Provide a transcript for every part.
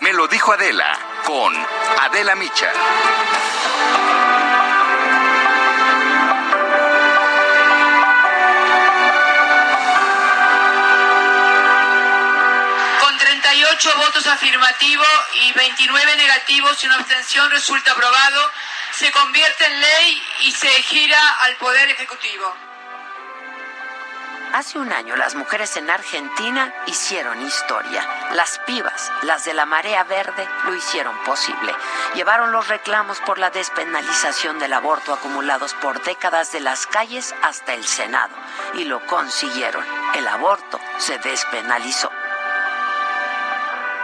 Me lo dijo Adela con Adela Micha. Con 38 votos afirmativos y 29 negativos y una abstención resulta aprobado, se convierte en ley y se gira al Poder Ejecutivo. Hace un año las mujeres en Argentina hicieron historia. Las pibas, las de la marea verde, lo hicieron posible. Llevaron los reclamos por la despenalización del aborto acumulados por décadas de las calles hasta el Senado. Y lo consiguieron. El aborto se despenalizó.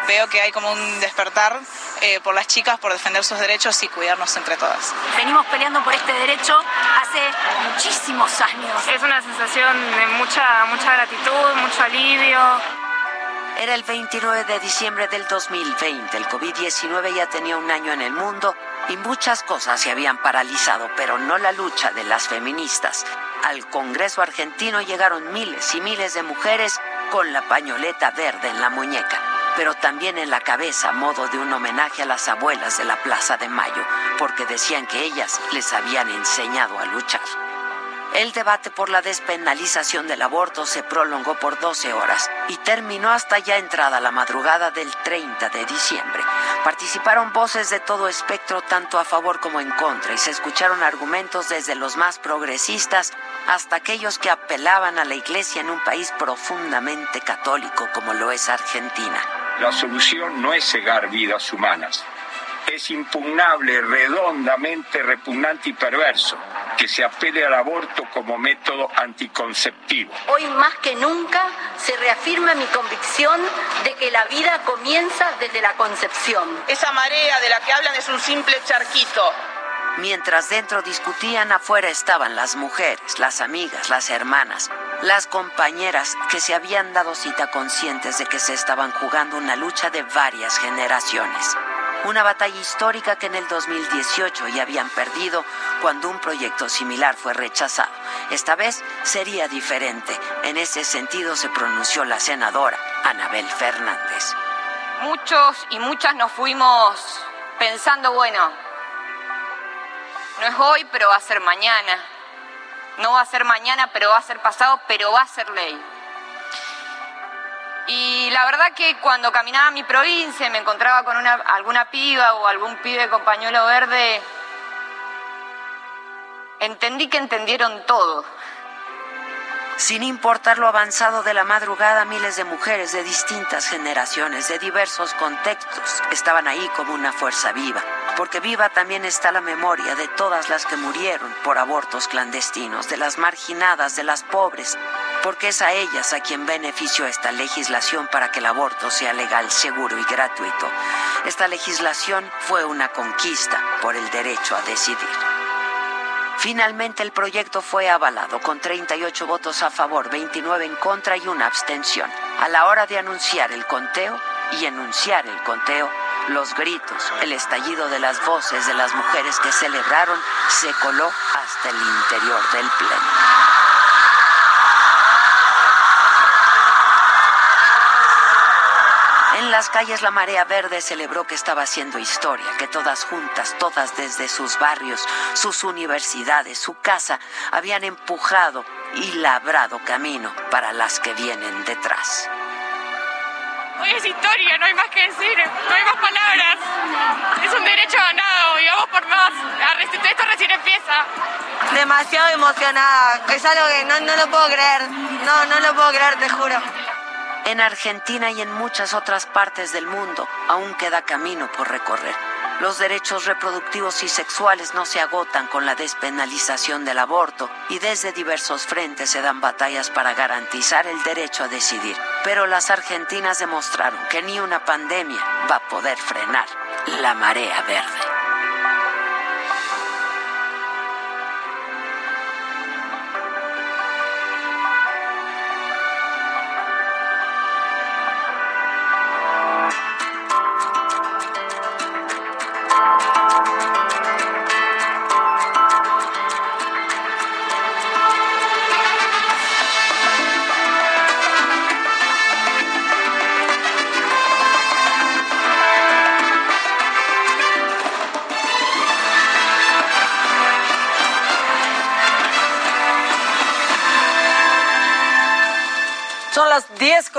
Veo que hay como un despertar eh, por las chicas, por defender sus derechos y cuidarnos entre todas. Venimos peleando por este derecho hace muchísimos años. Es una sensación de mucha, mucha gratitud, mucho alivio. Era el 29 de diciembre del 2020. El COVID-19 ya tenía un año en el mundo y muchas cosas se habían paralizado, pero no la lucha de las feministas. Al Congreso argentino llegaron miles y miles de mujeres con la pañoleta verde en la muñeca pero también en la cabeza a modo de un homenaje a las abuelas de la Plaza de Mayo, porque decían que ellas les habían enseñado a luchar. El debate por la despenalización del aborto se prolongó por 12 horas y terminó hasta ya entrada la madrugada del 30 de diciembre. Participaron voces de todo espectro, tanto a favor como en contra, y se escucharon argumentos desde los más progresistas hasta aquellos que apelaban a la Iglesia en un país profundamente católico como lo es Argentina. La solución no es cegar vidas humanas. Es impugnable, redondamente repugnante y perverso que se apele al aborto como método anticonceptivo. Hoy más que nunca se reafirma mi convicción de que la vida comienza desde la concepción. Esa marea de la que hablan es un simple charquito. Mientras dentro discutían, afuera estaban las mujeres, las amigas, las hermanas, las compañeras que se habían dado cita conscientes de que se estaban jugando una lucha de varias generaciones. Una batalla histórica que en el 2018 ya habían perdido cuando un proyecto similar fue rechazado. Esta vez sería diferente. En ese sentido se pronunció la senadora Anabel Fernández. Muchos y muchas nos fuimos pensando, bueno, no es hoy, pero va a ser mañana. No va a ser mañana, pero va a ser pasado, pero va a ser ley. Y la verdad que cuando caminaba a mi provincia y me encontraba con una, alguna piba o algún pibe con pañuelo verde, entendí que entendieron todo. Sin importar lo avanzado de la madrugada, miles de mujeres de distintas generaciones, de diversos contextos, estaban ahí como una fuerza viva, porque viva también está la memoria de todas las que murieron por abortos clandestinos, de las marginadas, de las pobres, porque es a ellas a quien benefició esta legislación para que el aborto sea legal, seguro y gratuito. Esta legislación fue una conquista por el derecho a decidir. Finalmente el proyecto fue avalado con 38 votos a favor, 29 en contra y una abstención. A la hora de anunciar el conteo y enunciar el conteo, los gritos, el estallido de las voces de las mujeres que celebraron se coló hasta el interior del pleno. En las calles la marea verde celebró que estaba haciendo historia, que todas juntas, todas desde sus barrios, sus universidades, su casa, habían empujado y labrado camino para las que vienen detrás. Hoy es historia, no hay más que decir, no hay más palabras. Es un derecho ganado y vamos por más. Esto recién empieza. Demasiado emocionada, es algo que no, no lo puedo creer, no, no lo puedo creer, te juro. En Argentina y en muchas otras partes del mundo aún queda camino por recorrer. Los derechos reproductivos y sexuales no se agotan con la despenalización del aborto y desde diversos frentes se dan batallas para garantizar el derecho a decidir. Pero las argentinas demostraron que ni una pandemia va a poder frenar la marea verde.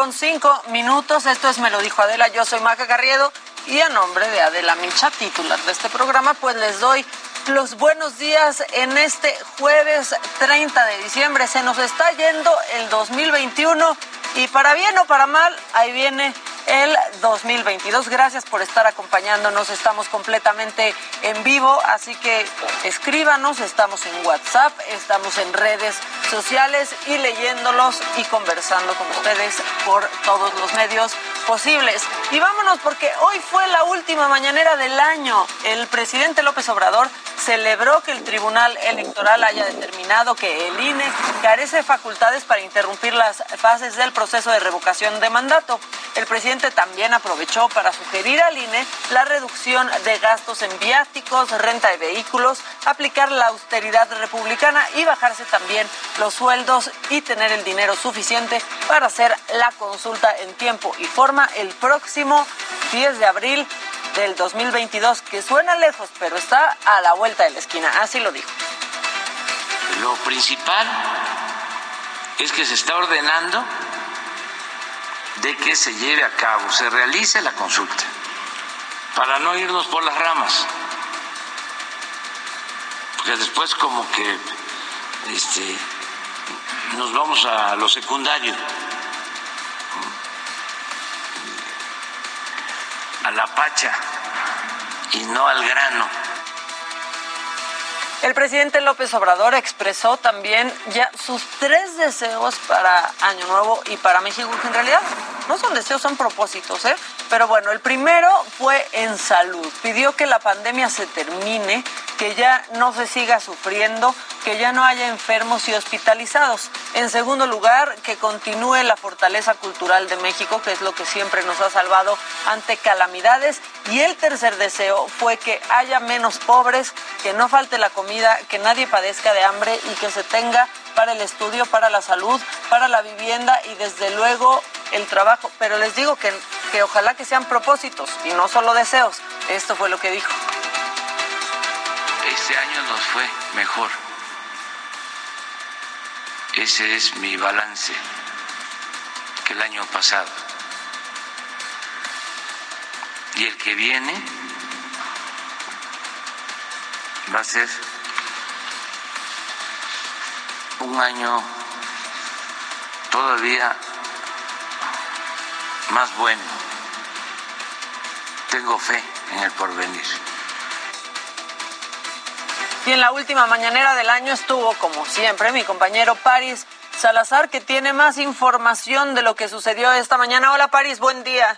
Con cinco minutos. Esto es Me lo dijo Adela. Yo soy Maca Garriedo y a nombre de Adela Micha, titular de este programa, pues les doy los buenos días en este jueves 30 de diciembre. Se nos está yendo el 2021 y para bien o para mal, ahí viene el 2022. Gracias por estar acompañándonos. Estamos completamente en vivo, así que escríbanos. Estamos en WhatsApp, estamos en redes sociales y leyéndolos y conversando con ustedes por todos los medios posibles. Y vámonos porque hoy fue la última mañanera del año. El presidente López Obrador celebró que el Tribunal Electoral haya determinado que el INE carece de facultades para interrumpir las fases del proceso de revocación de mandato. El presidente también aprovechó para sugerir al INE la reducción de gastos en viáticos, renta de vehículos, aplicar la austeridad republicana y bajarse también los sueldos y tener el dinero suficiente para hacer la consulta en tiempo y forma el próximo 10 de abril del 2022, que suena lejos, pero está a la vuelta de la esquina. Así lo dijo. Lo principal es que se está ordenando de que se lleve a cabo, se realice la consulta, para no irnos por las ramas, porque después como que este, nos vamos a lo secundario. a la pacha y no al grano. El presidente López Obrador expresó también ya sus tres deseos para Año Nuevo y para México, en realidad no son deseos, son propósitos, ¿eh? Pero bueno, el primero fue en salud. Pidió que la pandemia se termine, que ya no se siga sufriendo, que ya no haya enfermos y hospitalizados. En segundo lugar, que continúe la fortaleza cultural de México, que es lo que siempre nos ha salvado ante calamidades. Y el tercer deseo fue que haya menos pobres, que no falte la comida, que nadie padezca de hambre y que se tenga para el estudio, para la salud, para la vivienda y desde luego el trabajo. Pero les digo que, que ojalá que sean propósitos y no solo deseos. Esto fue lo que dijo. Este año nos fue mejor ese es mi balance que el año pasado. Y el que viene va a ser un año todavía más bueno. Tengo fe en el porvenir. Y en la última mañanera del año estuvo, como siempre, mi compañero Paris Salazar, que tiene más información de lo que sucedió esta mañana. Hola, Paris, buen día.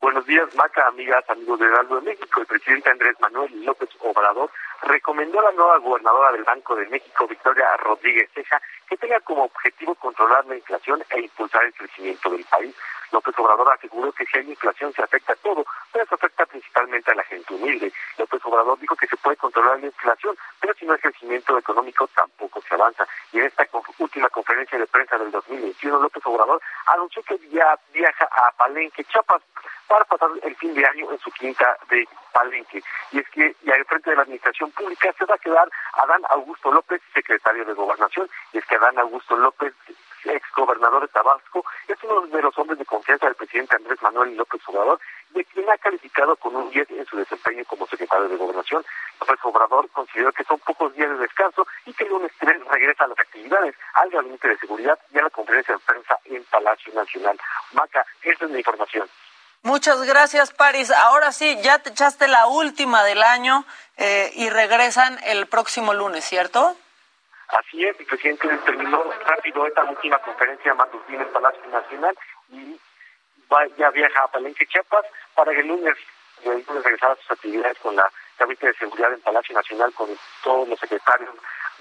Buenos días, Maca, amigas, amigos de Heraldo de México. El presidente Andrés Manuel López Obrador recomendó a la nueva gobernadora del Banco de México, Victoria Rodríguez Ceja, que tenga como objetivo controlar la inflación e impulsar el crecimiento del país. López Obrador aseguró que si hay inflación se afecta a todo, pero se afecta principalmente a la gente humilde. López Obrador dijo que se puede controlar la inflación, pero si no hay crecimiento económico tampoco se avanza. Y en esta última conferencia de prensa del 2021, López Obrador anunció que ya viaja a Palenque, Chiapas, para pasar el fin de año en su quinta de Palenque. Y es que ya al frente de la administración pública se va a quedar Adán Augusto López, secretario de Gobernación, y es que Adán Augusto López ex gobernador de Tabasco, es uno de los hombres de confianza del presidente Andrés Manuel López Obrador, de quien ha calificado con un 10 en su desempeño como secretario de Gobernación. López Obrador consideró que son pocos días de descanso y que el lunes 3 regresa a las actividades, al gabinete de seguridad y a la conferencia de prensa en Palacio Nacional. Maca, esa es mi información. Muchas gracias, Paris. Ahora sí, ya te echaste la última del año eh, y regresan el próximo lunes, ¿cierto? Así es, el presidente terminó rápido esta última conferencia matutina en Palacio Nacional y va, ya viaja a Palenque, Chiapas, para que el lunes, regresar a sus actividades con la Gabinete de Seguridad en Palacio Nacional, con todos los secretarios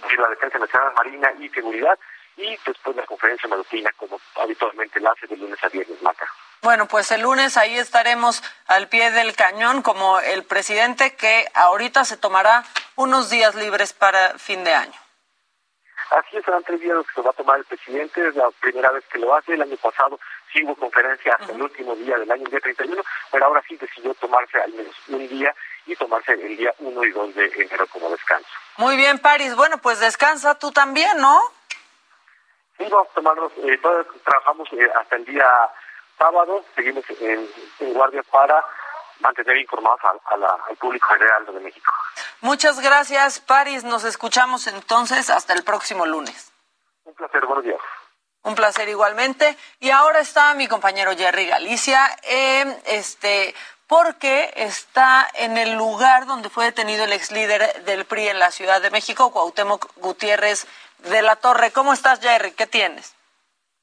de la Defensa Nacional, Marina y Seguridad, y después la conferencia matutina, como habitualmente la hace de lunes a viernes, Maca. Bueno, pues el lunes ahí estaremos al pie del cañón como el presidente que ahorita se tomará unos días libres para fin de año. Así es, serán tres días los que se va a tomar el presidente, es la primera vez que lo hace, el año pasado sí hubo conferencia hasta el último día del año, el día 31, pero ahora sí decidió tomarse al menos un día y tomarse el día 1 y 2 de enero como descanso. Muy bien, Paris. Bueno, pues descansa tú también, ¿no? Sí, vamos a tomarnos, eh, todos trabajamos eh, hasta el día sábado, seguimos en, en guardia para mantener informados a, a la, al público general de México. Muchas gracias, Paris. Nos escuchamos entonces hasta el próximo lunes. Un placer, buenos días. Un placer igualmente. Y ahora está mi compañero Jerry Galicia, eh, este, porque está en el lugar donde fue detenido el ex líder del PRI en la Ciudad de México, Cuauhtémoc Gutiérrez de la Torre. ¿Cómo estás, Jerry? ¿Qué tienes?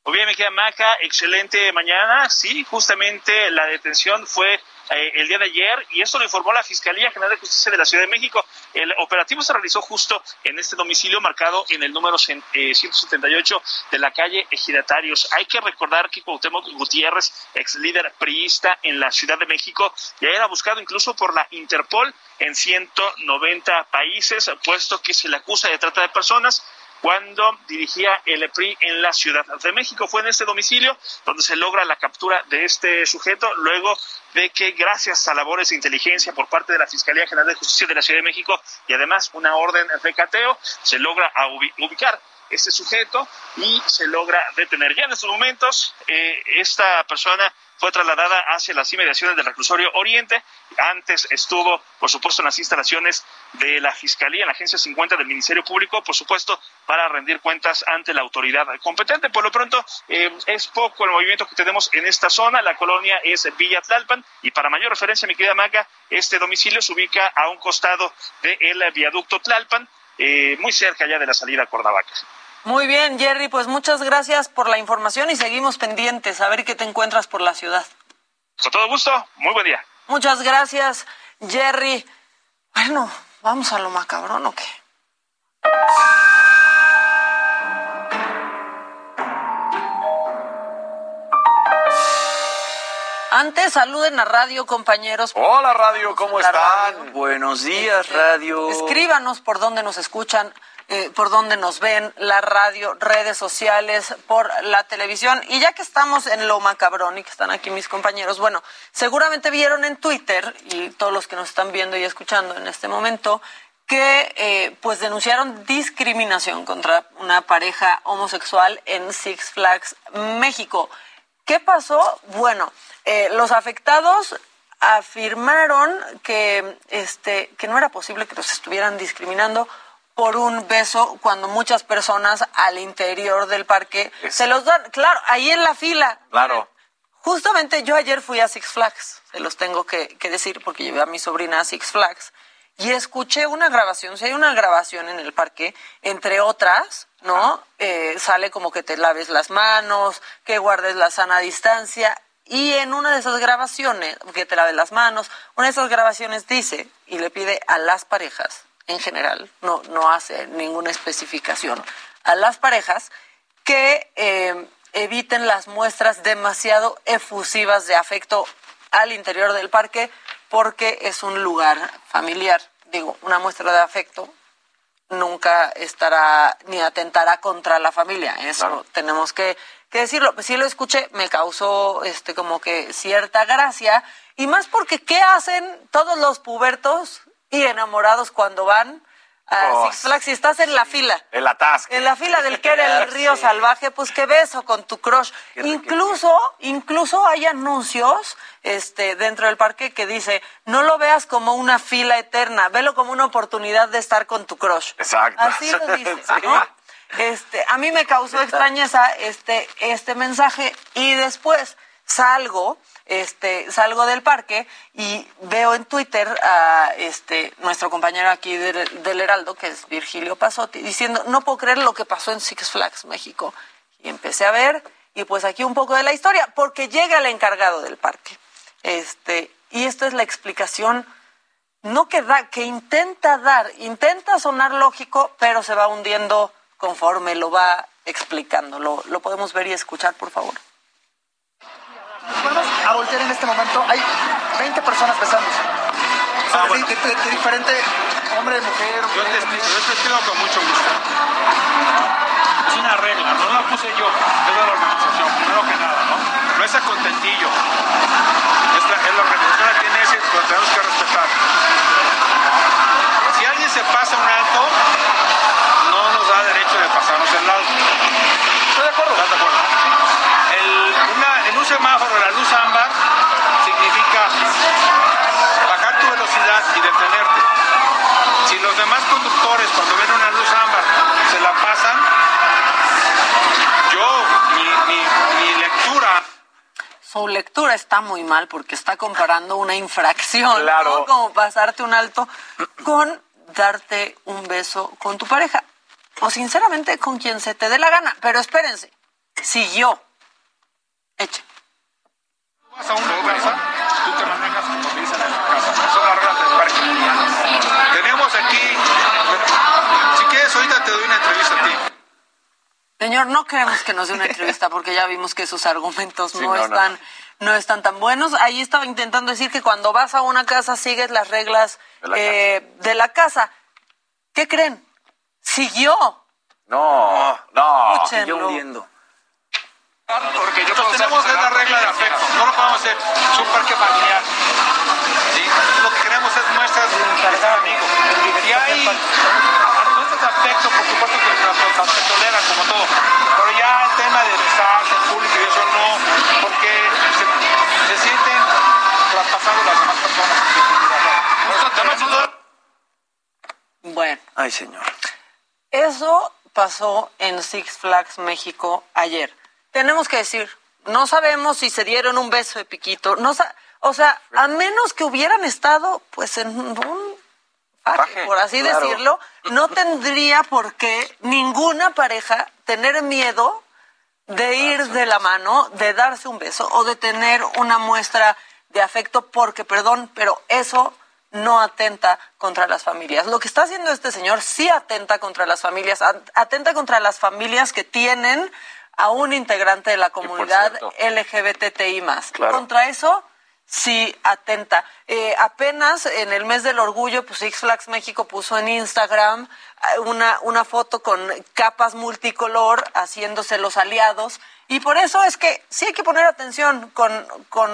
Muy bien, me queda Maca, excelente mañana. Sí, justamente la detención fue eh, el día de ayer y esto lo informó la Fiscalía General de Justicia de la Ciudad de México. El operativo se realizó justo en este domicilio marcado en el número eh, 178 de la calle Ejidatarios. Hay que recordar que Cuauhtémoc Gutiérrez, ex líder priista en la Ciudad de México, ya era buscado incluso por la Interpol en 190 países, puesto que se le acusa de trata de personas cuando dirigía el PRI en la Ciudad de México. Fue en este domicilio donde se logra la captura de este sujeto, luego de que gracias a labores de inteligencia por parte de la Fiscalía General de Justicia de la Ciudad de México y además una orden de cateo, se logra ubicar este sujeto y se logra detener. Ya en estos momentos, eh, esta persona fue trasladada hacia las inmediaciones del reclusorio Oriente. Antes estuvo, por supuesto, en las instalaciones de la Fiscalía, en la Agencia 50 del Ministerio Público, por supuesto, para rendir cuentas ante la autoridad competente. Por lo pronto, eh, es poco el movimiento que tenemos en esta zona. La colonia es Villa Tlalpan y para mayor referencia, mi querida Maca, este domicilio se ubica a un costado del viaducto Tlalpan, eh, muy cerca ya de la salida a Cuernavaca. Muy bien, Jerry, pues muchas gracias por la información y seguimos pendientes a ver qué te encuentras por la ciudad. Con todo gusto, muy buen día. Muchas gracias, Jerry. Bueno, vamos a lo macabrón o qué. Antes saluden a Radio, compañeros. Hola Radio, ¿cómo están? Radio. Buenos días, este, Radio. Escríbanos por dónde nos escuchan eh, por donde nos ven, la radio, redes sociales, por la televisión. Y ya que estamos en lo macabrón y que están aquí mis compañeros, bueno, seguramente vieron en Twitter y todos los que nos están viendo y escuchando en este momento que eh, pues denunciaron discriminación contra una pareja homosexual en Six Flags México. ¿Qué pasó? Bueno, eh, los afectados afirmaron que este que no era posible que los estuvieran discriminando por un beso cuando muchas personas al interior del parque se los dan. Claro, ahí en la fila. Claro. Justamente yo ayer fui a Six Flags, se los tengo que, decir porque llevé a mi sobrina a Six Flags y escuché una grabación, si hay una grabación en el parque, entre otras, ¿no? Eh, sale como que te laves las manos, que guardes la sana distancia. Y en una de esas grabaciones, que te laves las manos, una de esas grabaciones dice y le pide a las parejas en general, no, no hace ninguna especificación, a las parejas que eh, eviten las muestras demasiado efusivas de afecto al interior del parque porque es un lugar familiar. Digo, una muestra de afecto nunca estará ni atentará contra la familia. Eso tenemos que, que decirlo. Si lo escuché, me causó este como que cierta gracia. Y más porque, ¿qué hacen todos los pubertos y enamorados cuando van a oh, Six Flags. Si estás en la fila. El atasque. En la fila del que era el río salvaje, pues qué beso con tu crush. incluso, incluso hay anuncios este, dentro del parque que dice, no lo veas como una fila eterna, velo como una oportunidad de estar con tu crush. Exacto. Así lo dice, Este, a mí me causó extrañeza este, este mensaje y después salgo, este, salgo del parque y veo en Twitter a este nuestro compañero aquí del, del Heraldo, que es Virgilio Pasotti, diciendo, no puedo creer lo que pasó en Six Flags México. Y empecé a ver, y pues aquí un poco de la historia, porque llega el encargado del parque. Este, y esto es la explicación, no que da, que intenta dar, intenta sonar lógico, pero se va hundiendo conforme lo va explicando. Lo, lo podemos ver y escuchar, por favor. Vamos a voltear en este momento. Hay 20 personas besándose. O sea, Ah, bueno. de, de- de diferente hombre, mujer. Yo te explico, yo te explico con mucho gusto. Es una regla, no la puse yo, es de la organización, primero que nada, ¿no? No es a contentillo. Es la, es la organización la tiene ese, lo tenemos que respetar. Si alguien se pasa un alto, no nos da derecho de pasarnos el alto. Estoy de acuerdo. ¿Estás de acuerdo? El- una- en un semáforo, la luz ámbar significa bajar tu velocidad y detenerte. Si los demás conductores cuando ven una luz ámbar se la pasan, yo, mi, mi, mi lectura Su lectura está muy mal porque está comparando una infracción, Claro. ¿no? como pasarte un alto, con darte un beso con tu pareja. O sinceramente con quien se te dé la gana. Pero espérense, si yo, eche. vas a una casa, tú te manejas como dicen en la casa. Son las reglas del parque. Tenemos aquí, si quieres ahorita te doy una entrevista a ti. Señor, no queremos que nos dé una entrevista porque ya vimos que sus argumentos Sí, no, no, no. están no están tan buenos. Ahí estaba intentando decir que cuando vas a una casa sigues las reglas De la eh, de la casa. ¿Qué creen? Siguió. No, no. Escúchenlo. Yo hundiendo. Porque yo tenemos la regla de afecto. No lo podemos hacer. Es un parque familiar. Lo que queremos es muestras de estar amigos. Si hay muestras de afecto, por supuesto que se toleran como todo. Pero ya el tema de besarse en público y eso no, porque se, se sienten traspasados las demás personas. Bueno, Ay, señor. Eso pasó en Six Flags México ayer. Tenemos que decir, no sabemos si se dieron un beso de piquito, no sa- o sea, a menos que hubieran estado pues en un Faje, por así claro. decirlo, no tendría por qué ninguna pareja tener miedo de ir de la mano, de darse un beso o de tener una muestra de afecto, porque, perdón, pero eso no atenta contra las familias. Lo que está haciendo este señor sí atenta contra las familias, at- atenta contra las familias que tienen a un integrante de la comunidad. LGBTI más. Claro. Contra eso sí atenta. Eh, apenas en el mes del orgullo, pues Six Flags México puso en Instagram eh, una, una foto con capas multicolor haciéndose los aliados. Y por eso es que sí hay que poner atención con, con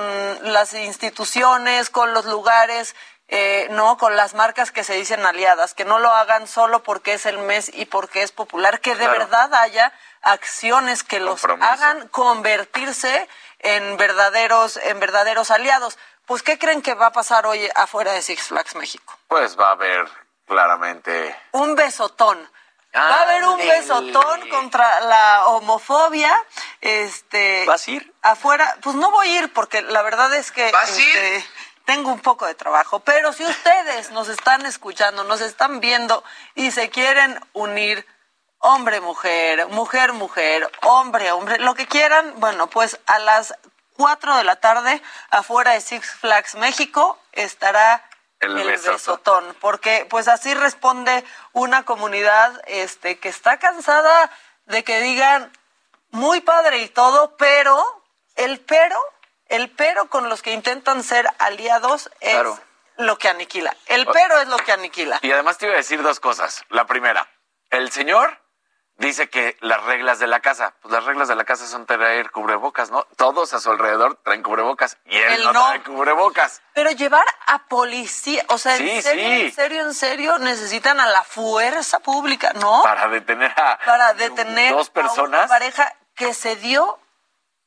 las instituciones, con los lugares, eh, no, con las marcas que se dicen aliadas, que no lo hagan solo porque es el mes y porque es popular, que de Claro. verdad haya acciones que los hagan convertirse en verdaderos, en verdaderos aliados. Pues, ¿qué creen que va a pasar hoy afuera de Six Flags México? Pues va a haber claramente. Un besotón. Va a haber un besotón contra la homofobia. Este, ¿Vas a ir? Afuera, pues no voy a ir porque la verdad es que ¿Vas a ir? Tengo un poco de trabajo. Pero si ustedes nos están escuchando, nos están viendo y se quieren unir, hombre, mujer, mujer, mujer, hombre, hombre, lo que quieran, bueno, pues a las 4 de la tarde, afuera de Six Flags México, estará El el, besotón. besotón. Porque pues así responde una comunidad este, que está cansada de que digan muy padre y todo, pero el pero, el pero con los que intentan ser aliados es Claro. lo que aniquila. El pero es lo que aniquila. Y además te iba a decir dos cosas. La primera, el señor dice que las reglas de la casa, pues las reglas de la casa son traer cubrebocas, ¿no? Todos a su alrededor traen cubrebocas y él, Él no, no. trae cubrebocas. Pero llevar a policía, o sea, Sí, en serio, sí. en serio, en serio, necesitan a la fuerza pública, ¿no? Para detener a Para detener dos a una personas. pareja que se dio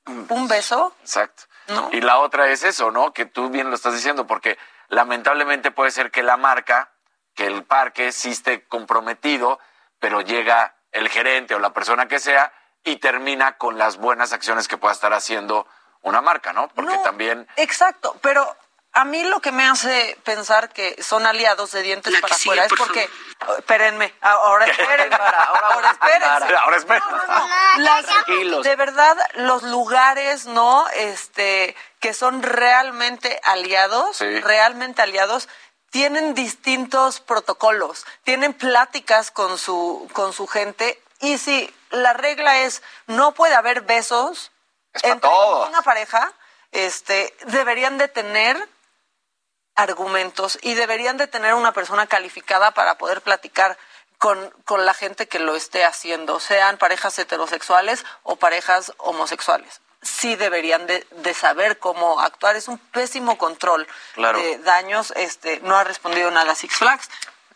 un beso. Exacto. No. Y la otra es eso, ¿no? Que tú bien lo estás diciendo, porque lamentablemente puede ser que la marca, que el parque sí esté comprometido, pero llega el gerente o la persona que sea y termina con las buenas acciones que pueda estar haciendo una marca, ¿no? Porque No, también Exacto, pero a mí lo que me hace pensar que son aliados de dientes La para sigue, afuera es por porque, espérenme, ahora espérenme, ahora, ahora espérense. Ahora Tranquilos. de verdad, los lugares, ¿no? Este, que son realmente aliados, Sí. realmente aliados, tienen distintos protocolos, tienen pláticas con su, con su gente, y si la regla es no puede haber besos Es para entre todos. una pareja, este, deberían de tener argumentos y deberían de tener una persona calificada para poder platicar con, con la gente que lo esté haciendo, sean parejas heterosexuales o parejas homosexuales. Sí deberían de, de saber cómo actuar. Es un pésimo control Claro. de daños. Este, no ha respondido nada Six Flags.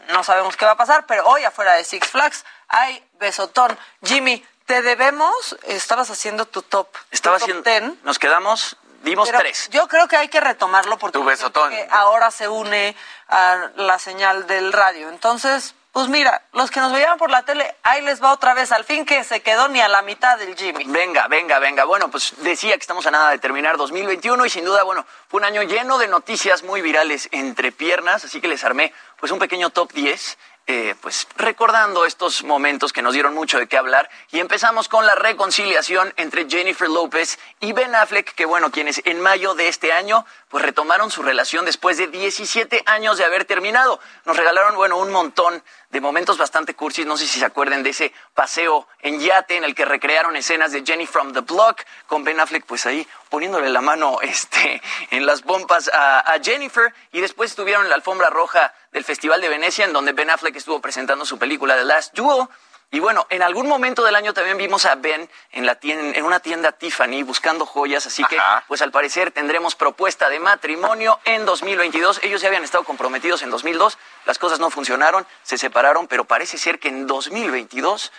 No sabemos qué va a pasar, pero hoy afuera de Six Flags hay besotón. Jimmy, te debemos, estabas haciendo tu top. Estaba haciendo. 10. Nos quedamos, dimos Pero tres. Yo creo que hay que retomarlo porque que ahora se une a la señal del radio. Entonces, pues mira, los que nos veían por la tele, ahí les va otra vez, al fin que se quedó ni a la mitad del Jimmy. Venga, venga, venga. Bueno, pues decía que estamos a nada de terminar 2021 y sin duda, bueno, fue un año lleno de noticias muy virales entre piernas, así que les armé pues un pequeño top 10. Eh, pues recordando estos momentos que nos dieron mucho de qué hablar. Y empezamos con la reconciliación entre Jennifer López y Ben Affleck que bueno quienes en mayo de este año pues retomaron su relación después de 17 años de haber terminado nos regalaron bueno un montón de momentos bastante cursis. No sé si se acuerden de ese paseo en yate en el que recrearon escenas de Jenny from the Block con Ben Affleck, pues ahí poniéndole la mano este, en las pompas a, a Jennifer. Y después estuvieron en la alfombra roja del Festival de Venecia, en donde Ben Affleck estuvo presentando su película The Last Duel. Y bueno, en algún momento del año también vimos a Ben en, la tien- en una tienda Tiffany buscando joyas, así que Ajá. pues al parecer tendremos propuesta de matrimonio en 2022. Ellos ya habían estado comprometidos en 2002, las cosas no funcionaron, se separaron, pero parece ser que en 2022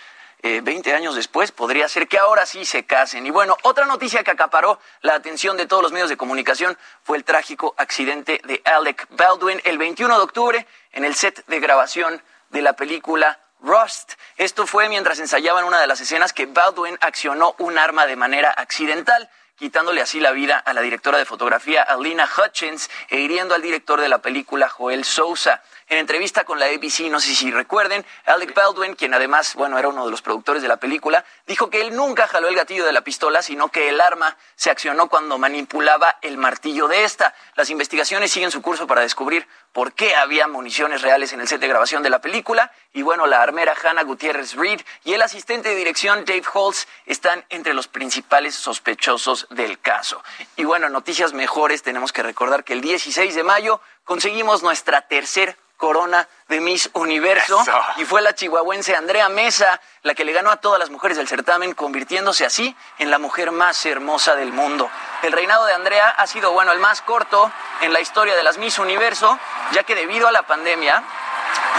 eh, 20 años después, podría ser que ahora sí se casen. Y bueno, otra noticia que acaparó la atención de todos los medios de comunicación fue el trágico accidente de Alec Baldwin el 21 de octubre en el set de grabación de la película Rust. Esto fue mientras ensayaban una de las escenas que Baldwin accionó un arma de manera accidental quitándole así la vida a la directora de fotografía Alina Hutchins e hiriendo al director de la película Joel Sousa. En entrevista con la ABC, no sé si recuerden, Alec Baldwin, quien además, bueno, era uno de los productores de la película, dijo que él nunca jaló el gatillo de la pistola, sino que el arma se accionó cuando manipulaba el martillo de esta. Las investigaciones siguen su curso para descubrir por qué había municiones reales en el set de grabación de la película. Y bueno, la armera Hannah Gutiérrez Reed y el asistente de dirección Dave Holtz están entre los principales sospechosos del caso. Y bueno, noticias mejores, tenemos que recordar que el 16 de mayo conseguimos nuestra tercer corona de Miss Universo Eso. y fue la chihuahuense Andrea Mesa la que le ganó a todas las mujeres del certamen, convirtiéndose así en la mujer más hermosa del mundo. El reinado de Andrea ha sido, bueno, el más corto en la historia de las Miss Universo, ya que debido a la pandemia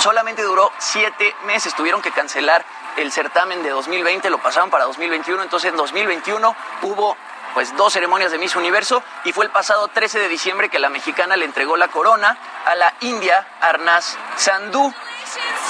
solamente duró siete meses. Tuvieron que cancelar el certamen de 2020, lo pasaron para 2021. Entonces en 2021 hubo pues dos ceremonias de Miss Universo y fue el pasado 13 de diciembre que la mexicana le entregó la corona a la india Arnaz Sandhu.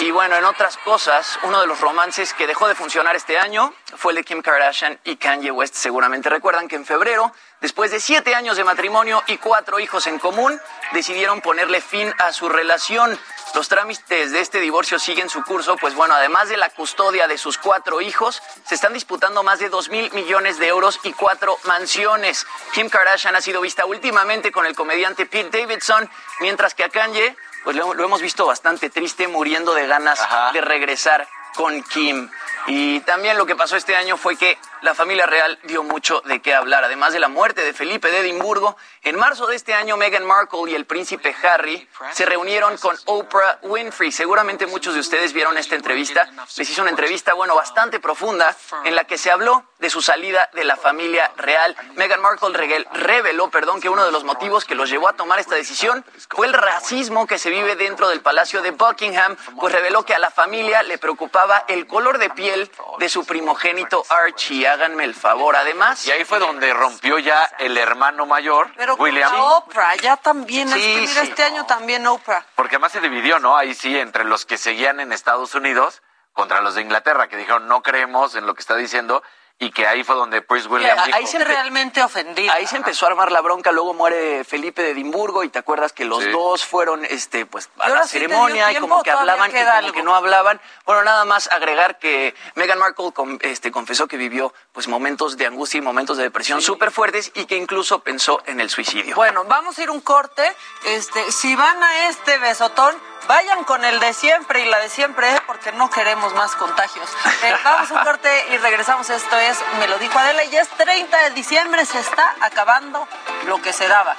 Y bueno, en otras cosas, uno de los romances que dejó de funcionar este año fue el de Kim Kardashian y Kanye West. Seguramente recuerdan que en febrero, después de siete años de matrimonio y cuatro hijos en común, decidieron ponerle fin a su relación. Los trámites de este divorcio siguen su curso, pues bueno, además de la custodia de sus cuatro hijos, se están disputando más de dos mil millones de euros y cuatro mansiones. Kim Kardashian ha sido vista últimamente con el comediante Pete Davidson, mientras que a Kanye, pues lo, lo hemos visto bastante triste, muriendo de ganas de regresar con Kim. Y también lo que pasó este año fue que la familia real dio mucho de qué hablar. Además de la muerte de Felipe de Edimburgo, en marzo de este año Meghan Markle y el príncipe Harry se reunieron con Oprah Winfrey. Seguramente muchos de ustedes vieron esta entrevista. Les hizo una entrevista, bueno, bastante profunda en la que se habló de su salida de la familia real. Meghan Markle reveló, perdón, que uno de los motivos que los llevó a tomar esta decisión fue el racismo que se vive dentro del Palacio de Buckingham, pues reveló que a la familia le preocupaba el color de piel de su primogénito Archie. Háganme el favor. Además, Y ahí fue donde rompió ya el hermano mayor, Pero William. Oprah, ya también, Sí, que mira, sí. este año también Oprah. Porque además se dividió, ¿no? Ahí sí, entre los que seguían en Estados Unidos contra los de Inglaterra, que dijeron no creemos en lo que está diciendo. y que ahí fue donde Prince William ahí, dijo, ahí se realmente ofendido. Ahí se empezó a armar la bronca, luego muere Felipe de Edimburgo y te acuerdas que los Sí. dos fueron este pues a la ceremonia y como que hablaban y queda como que no hablaban. Bueno, nada más agregar que Meghan Markle con- este, confesó que vivió pues momentos de angustia y momentos de depresión súper fuertes y que incluso pensó en el suicidio. Bueno, vamos a ir un corte. Este, si van a este besotón, vayan con el de siempre y la de siempre, ¿eh? porque no queremos más contagios. Eh, vamos a un corte y regresamos. Esto es, me lo dijo Adela, y es 30 de diciembre, se está acabando lo que se daba.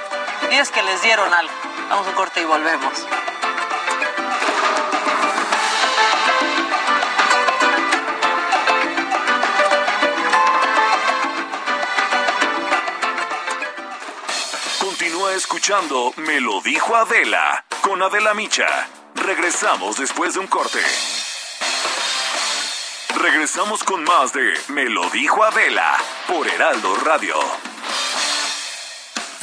Y es que les dieron algo. Vamos a un corte y volvemos. Escuchando Me lo dijo Adela con Adela Micha. Regresamos después de un corte. Regresamos con más de Me lo dijo Adela por Heraldo Radio.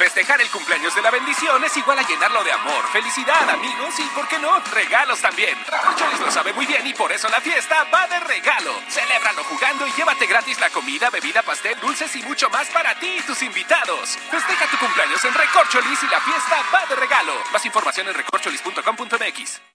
Festejar el cumpleaños de la bendición es igual a llenarlo de amor, felicidad, amigos y, ¿por qué no?, regalos también. Recorcholis lo sabe muy bien y por eso la fiesta va de regalo. Celébralo jugando y llévate gratis la comida, bebida, pastel, dulces y mucho más para ti y tus invitados. Festeja tu cumpleaños en Recorcholis y la fiesta va de regalo. Más información en recorcholis.com.mx.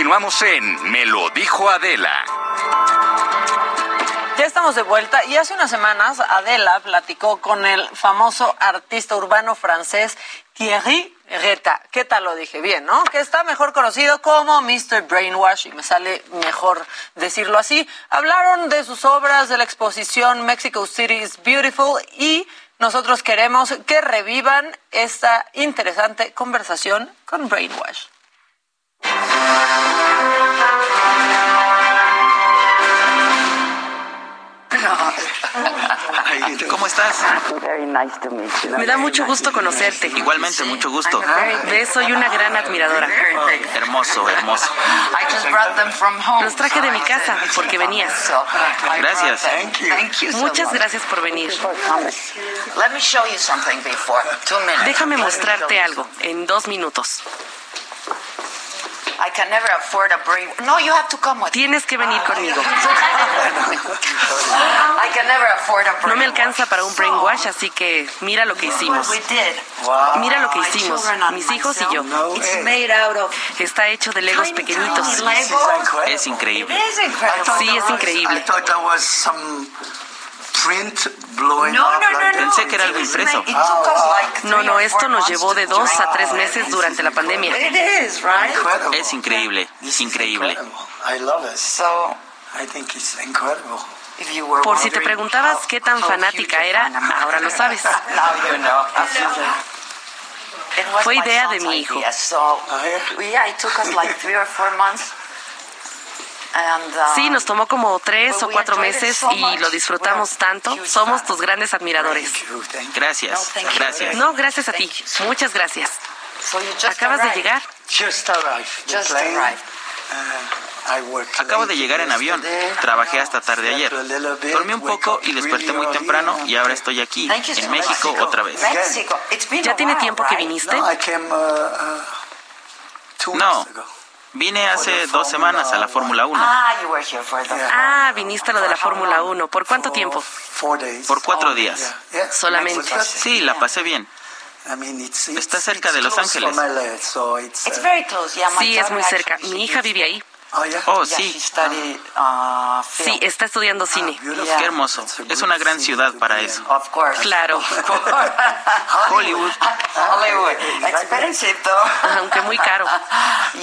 Continuamos en Me lo dijo Adela. Ya estamos de vuelta y hace unas semanas Adela platicó con el famoso artista urbano francés Thierry Reta. ¿Qué tal lo dije? Bien, ¿no? Que está mejor conocido como Mr. Brainwash y me sale mejor decirlo así. Hablaron de sus obras, de la exposición Mexico City is Beautiful y nosotros queremos que revivan esta interesante conversación con Brainwash. ¿Cómo estás? Me da mucho gusto conocerte. Igualmente, mucho gusto. Ves, soy una gran admiradora. Hermoso, hermoso. Los traje de mi casa porque venías. Gracias. Muchas gracias por venir. Déjame mostrarte algo en dos minutos. Tienes que venir conmigo. No me alcanza para un brainwash, así que mira lo que hicimos. Mira lo que hicimos, mis hijos y yo. Está hecho de legos pequeñitos. Es increíble. Sí, es increíble. Pensé que era algo impreso. No, no, esto nos llevó de dos a tres meses durante la pandemia. Es increíble, increíble. Por si te preguntabas qué tan fanática era, ahora lo sabes. Fue idea de mi hijo. Sí, nos tomó como tres o cuatro meses y lo disfrutamos tanto. Somos tus grandes admiradores. Gracias, gracias. No, gracias a ti. Muchas gracias. Acabas de llegar. Acabo de llegar en avión. Trabajé hasta tarde ayer. Dormí un poco y desperté muy temprano y ahora estoy aquí, en México, otra vez. ¿Ya tiene tiempo que viniste? No, vine hace dos semanas a la Fórmula 1. Ah, viniste a lo de la Fórmula 1. ¿Por cuánto tiempo? Por cuatro días. Solamente. Sí, la pasé bien. Está cerca de Los Ángeles. Sí, es muy cerca. Mi hija vive ahí. Oh, sí. Sí, está estudiando cine. Qué hermoso. Es una gran ciudad para eso. Claro. Hollywood. Aunque muy caro.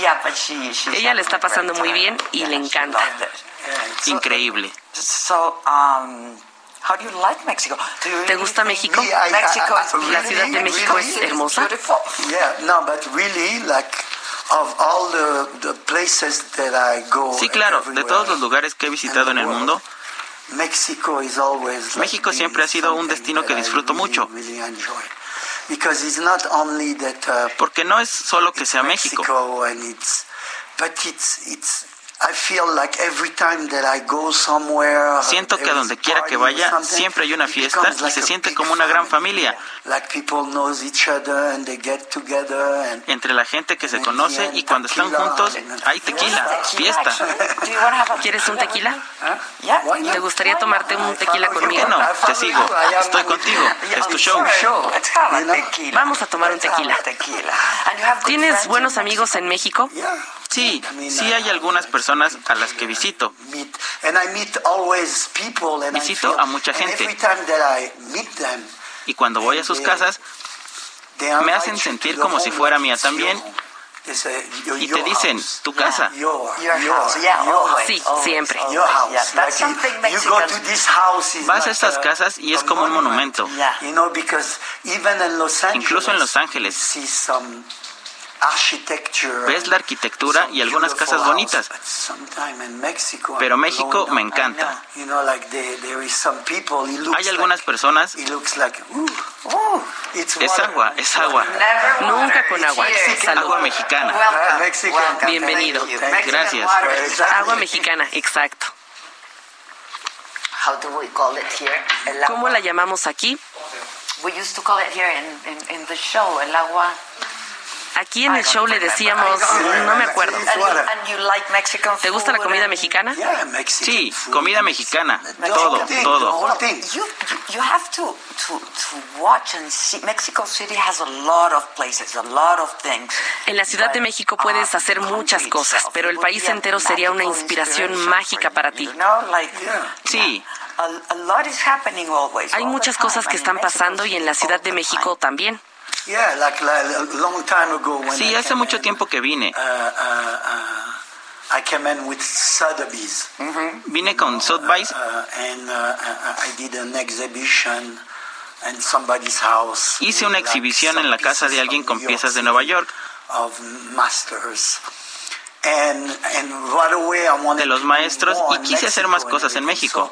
Ella le está pasando muy bien y le encanta. Increíble. ¿Te gusta México? ¿La Ciudad de México es hermosa? Sí, claro. De todos los lugares que he visitado en el mundo, México siempre ha sido un destino que disfruto mucho. Porque no es solo que sea México, Siento que a donde quiera que vaya, siempre hay una fiesta y se siente como una gran familia. Entre la gente que se conoce y cuando están juntos hay tequila, fiesta. ¿Quieres un tequila? ¿Te gustaría tomarte un tequila conmigo? No, te sigo. Estoy contigo. Es tu show. Vamos a tomar un tequila. ¿Tienes buenos amigos en México? Sí, sí hay algunas personas a las que visito. Visito a mucha gente. Y cuando voy a sus casas, me hacen sentir como si fuera mía también. y te dicen, tu casa. Sí, siempre. Vas a estas casas y es como un monumento. Incluso en Los Ángeles. Ves la arquitectura y algunas casas bonitas. Pero México me encanta. Hay algunas personas. Es agua, es agua. Nunca con agua. Agua mexicana. Bienvenido. Gracias. Agua mexicana, exacto. ¿Cómo la llamamos aquí? El agua Aquí en el show le decíamos, no me acuerdo. ¿Te gusta la comida mexicana? Sí, comida mexicana. Todo, todo. En la Ciudad de México puedes hacer muchas cosas, pero el país entero sería una inspiración mágica para ti. Sí. Hay muchas cosas que están pasando y en la Ciudad de México también. Sí, hace mucho tiempo que vine. Vine con Sotheby's. Hice una exhibición en la casa de alguien con piezas de Nueva York. De los maestros y quise hacer más cosas en México.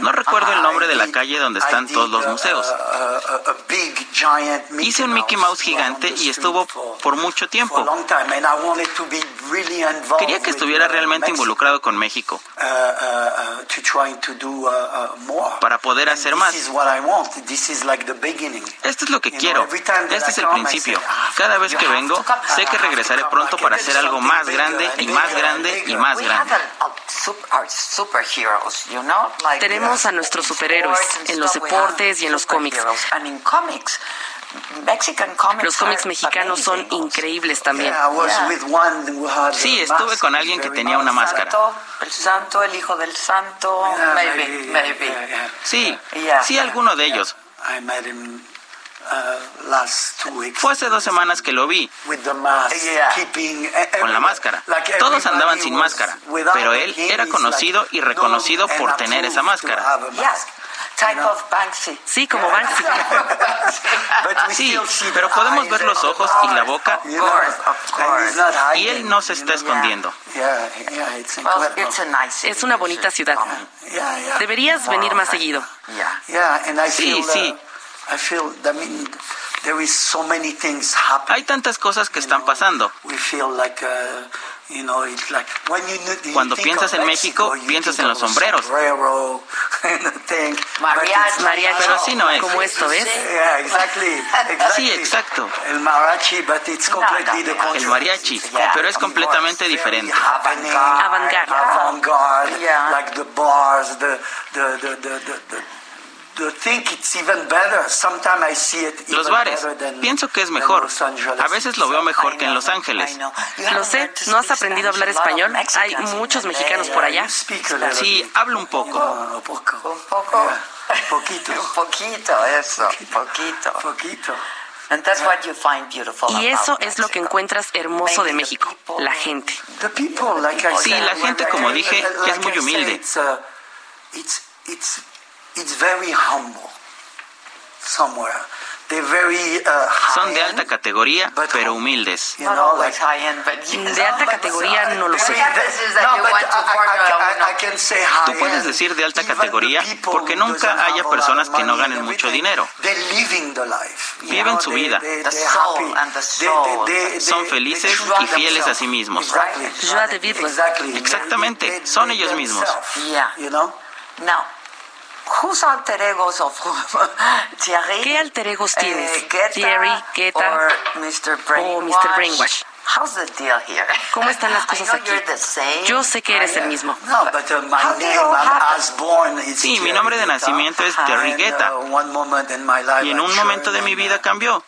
No recuerdo el nombre de la calle donde están todos los museos. Hice un Mickey Mouse gigante y estuvo por mucho tiempo. Quería que estuviera realmente involucrado con México para poder hacer más. Esto es lo que quiero. Este es el principio. Cada vez que vengo, sé que regresaré pronto para hacer algo más grande y más grande y más grande. Tenemos a nuestros superhéroes en los deportes y en los cómics. Los cómics mexicanos son increíbles también. Sí, estuve con alguien que tenía una máscara. El santo, el hijo del santo, maybe, maybe. Sí, sí, alguno de ellos. Fue hace dos semanas que lo vi. Con la máscara. Todos andaban sin máscara, pero él era conocido y reconocido por tener esa máscara. Sí, como Banksy. Sí, pero podemos ver los ojos y la boca. Y él no se está escondiendo. Es una bonita ciudad. Deberías venir más seguido. Sí, sí. Hay tantas cosas que están pasando. Cuando piensas en México, piensas en los sombreros. Mariachi, pero así no es. Como esto, ¿ves? Sí, exacto. El mariachi, pero es completamente diferente. Avant-garde. Los bares, pienso que es mejor. A veces lo veo mejor que en Los Ángeles. Lo sé, ¿no has aprendido a hablar español? Hay muchos mexicanos por allá. Sí, hablo un poco. Un poco. Poquito. Un poquito, eso. Poquito. Poquito. Y eso es lo que encuentras hermoso de México, la gente. Sí, la gente, como dije, es muy humilde. It's very humble somewhere. Son de alta categoría, pero humildes. De alta categoría no lo sé. Tú puedes decir de alta categoría porque nunca haya personas que no ganen mucho dinero. Viven su vida. Son felices y fieles a sí mismos. Exactamente, son ellos mismos. ¿Qué alter egos tienes? Thierry, Guetta o Mr. Brainwash. ¿Cómo están las cosas aquí? Yo sé que eres el mismo. Sí, mi nombre de nacimiento es Terry Guetta. Y en un momento de mi vida cambió.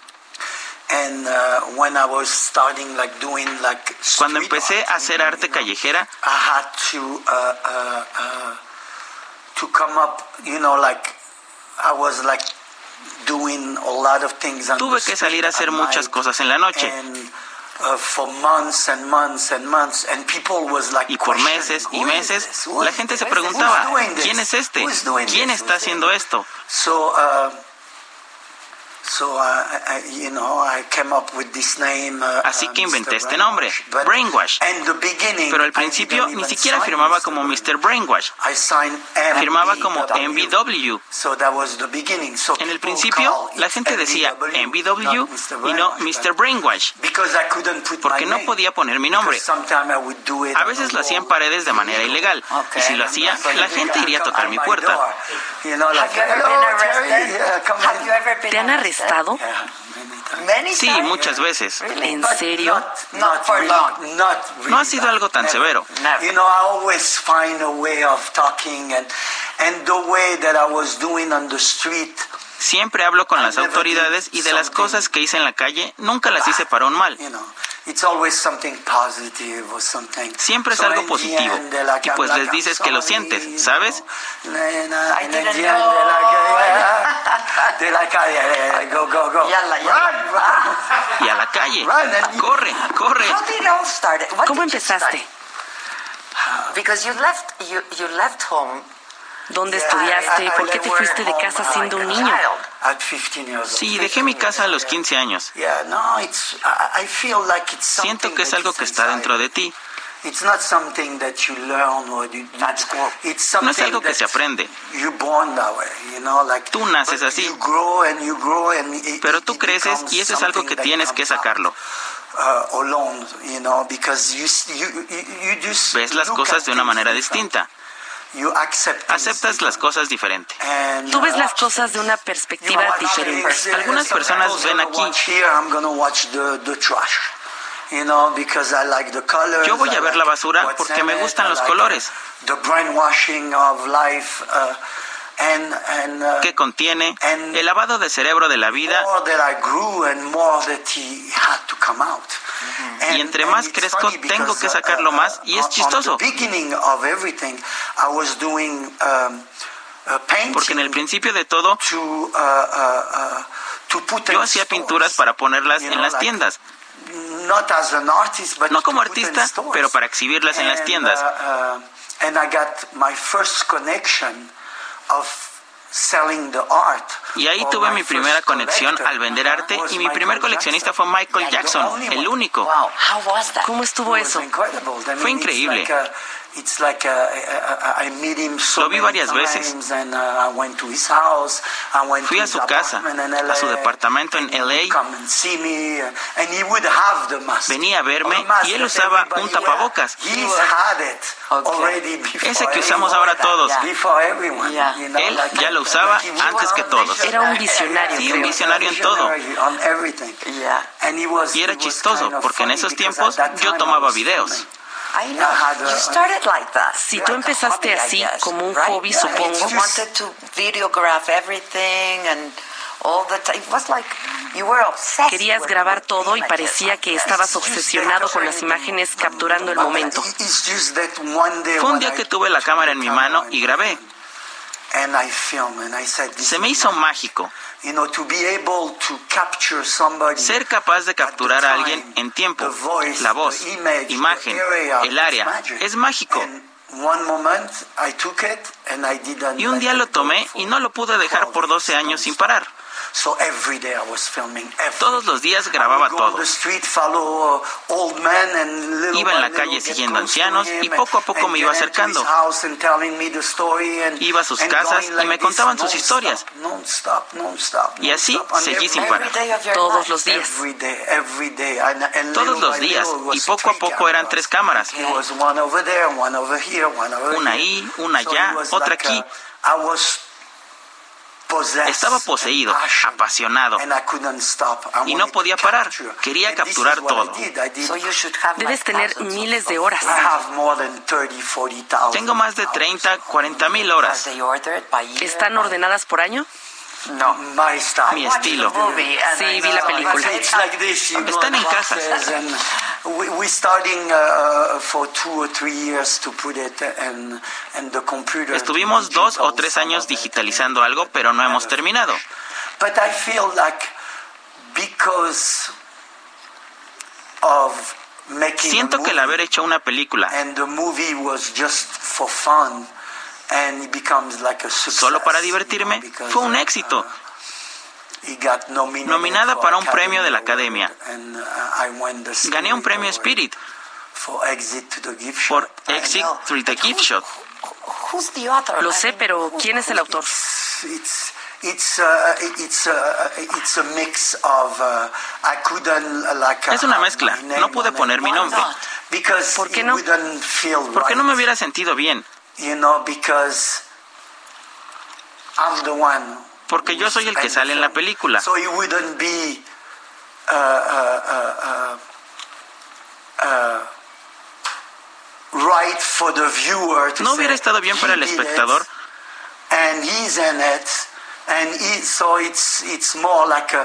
Cuando empecé a hacer arte callejera, tuve que salir a hacer muchas cosas en la noche. Y por meses y meses la gente se preguntaba, ¿quién es este? ¿Quién está haciendo esto? Así que inventé este nombre, Brainwash. Pero al principio ni siquiera firmaba como Mr. Brainwash. Firmaba como MBW. En el principio la gente decía MBW y no Mr. Brainwash. Porque no podía poner mi nombre. A veces lo hacía en paredes de manera ilegal. Y si lo hacía, la gente iría a tocar mi puerta. ¿Te han arrestado? Estado? Sí, muchas veces. ¿En serio? No ha sido algo tan severo. Siempre hablo con las autoridades y de las cosas que hice en la calle nunca las hice para un mal. Siempre es algo positivo. Y pues les dices que lo sientes, ¿sabes? Y a la calle. Corre, corre. ¿Cómo empezaste? ¿Dónde estudiaste? ¿Por qué te fuiste de casa siendo un niño? Sí, dejé mi casa a los 15 años. Siento que es algo que está dentro de ti. No es algo que se aprende. Tú naces así. Pero tú creces y eso es algo que tienes que sacarlo. Ves las cosas de una manera distinta. Aceptas las cosas diferente. Tú ves las cosas de una perspectiva diferente. Algunas personas ven aquí. Yo voy a ver la basura porque me gustan los colores. Que contiene el lavado de cerebro de la vida. y entre más crezco tengo que sacarlo más y es chistoso. porque en el principio de todo yo hacía pinturas para ponerlas en las tiendas. no como artista, pero para exhibirlas en las tiendas. of selling the art Y ahí tuve mi primera conexión al vender arte y mi primer coleccionista fue Michael Jackson, el único. ¿Cómo estuvo eso? Fue increíble. Lo vi varias veces. Fui a su casa, a su departamento en LA. Venía a verme y él usaba un tapabocas. Ese que usamos ahora todos. Él ya lo usaba antes que todos. Era un visionario. Sí, un visionario en todo. Y era chistoso porque en esos tiempos yo tomaba videos. Si tú empezaste así, como un hobby, supongo. Querías grabar todo y parecía que estabas obsesionado con las imágenes capturando el momento. Fue un día que tuve la cámara en mi mano y grabé. Se me hizo mágico. Ser capaz de capturar a alguien en tiempo, la voz, imagen, el área, es mágico. Y un día lo tomé y no lo pude dejar por 12 años sin parar. Todos los días grababa todo. Iba en la calle siguiendo ancianos y poco a poco me iba acercando. Iba a sus casas y me contaban sus historias. Y así seguí sin parar. Todos los días. Todos los días. Y poco a poco eran tres cámaras. Una ahí, una allá, otra aquí. Estaba poseído, apasionado, y no podía parar. Quería capturar todo. Debes tener miles de horas. Tengo más de 30, 40 mil horas. ¿Están ordenadas por año? No, mi estilo. Sí, vi la película. Están en casas. Estuvimos dos o tres años digitalizando algo, pero no hemos terminado. Siento que el haber hecho una película solo para divertirme fue un éxito. Nominada para un premio de la Academia. Gané un premio Spirit por Exit Through the Gift Shop. Lo sé, pero ¿quién es el autor? Es una mezcla. No pude poner mi nombre. ¿Por qué no? Porque no me hubiera sentido bien. Porque yo soy el que sale en la película. No hubiera estado bien para el espectador.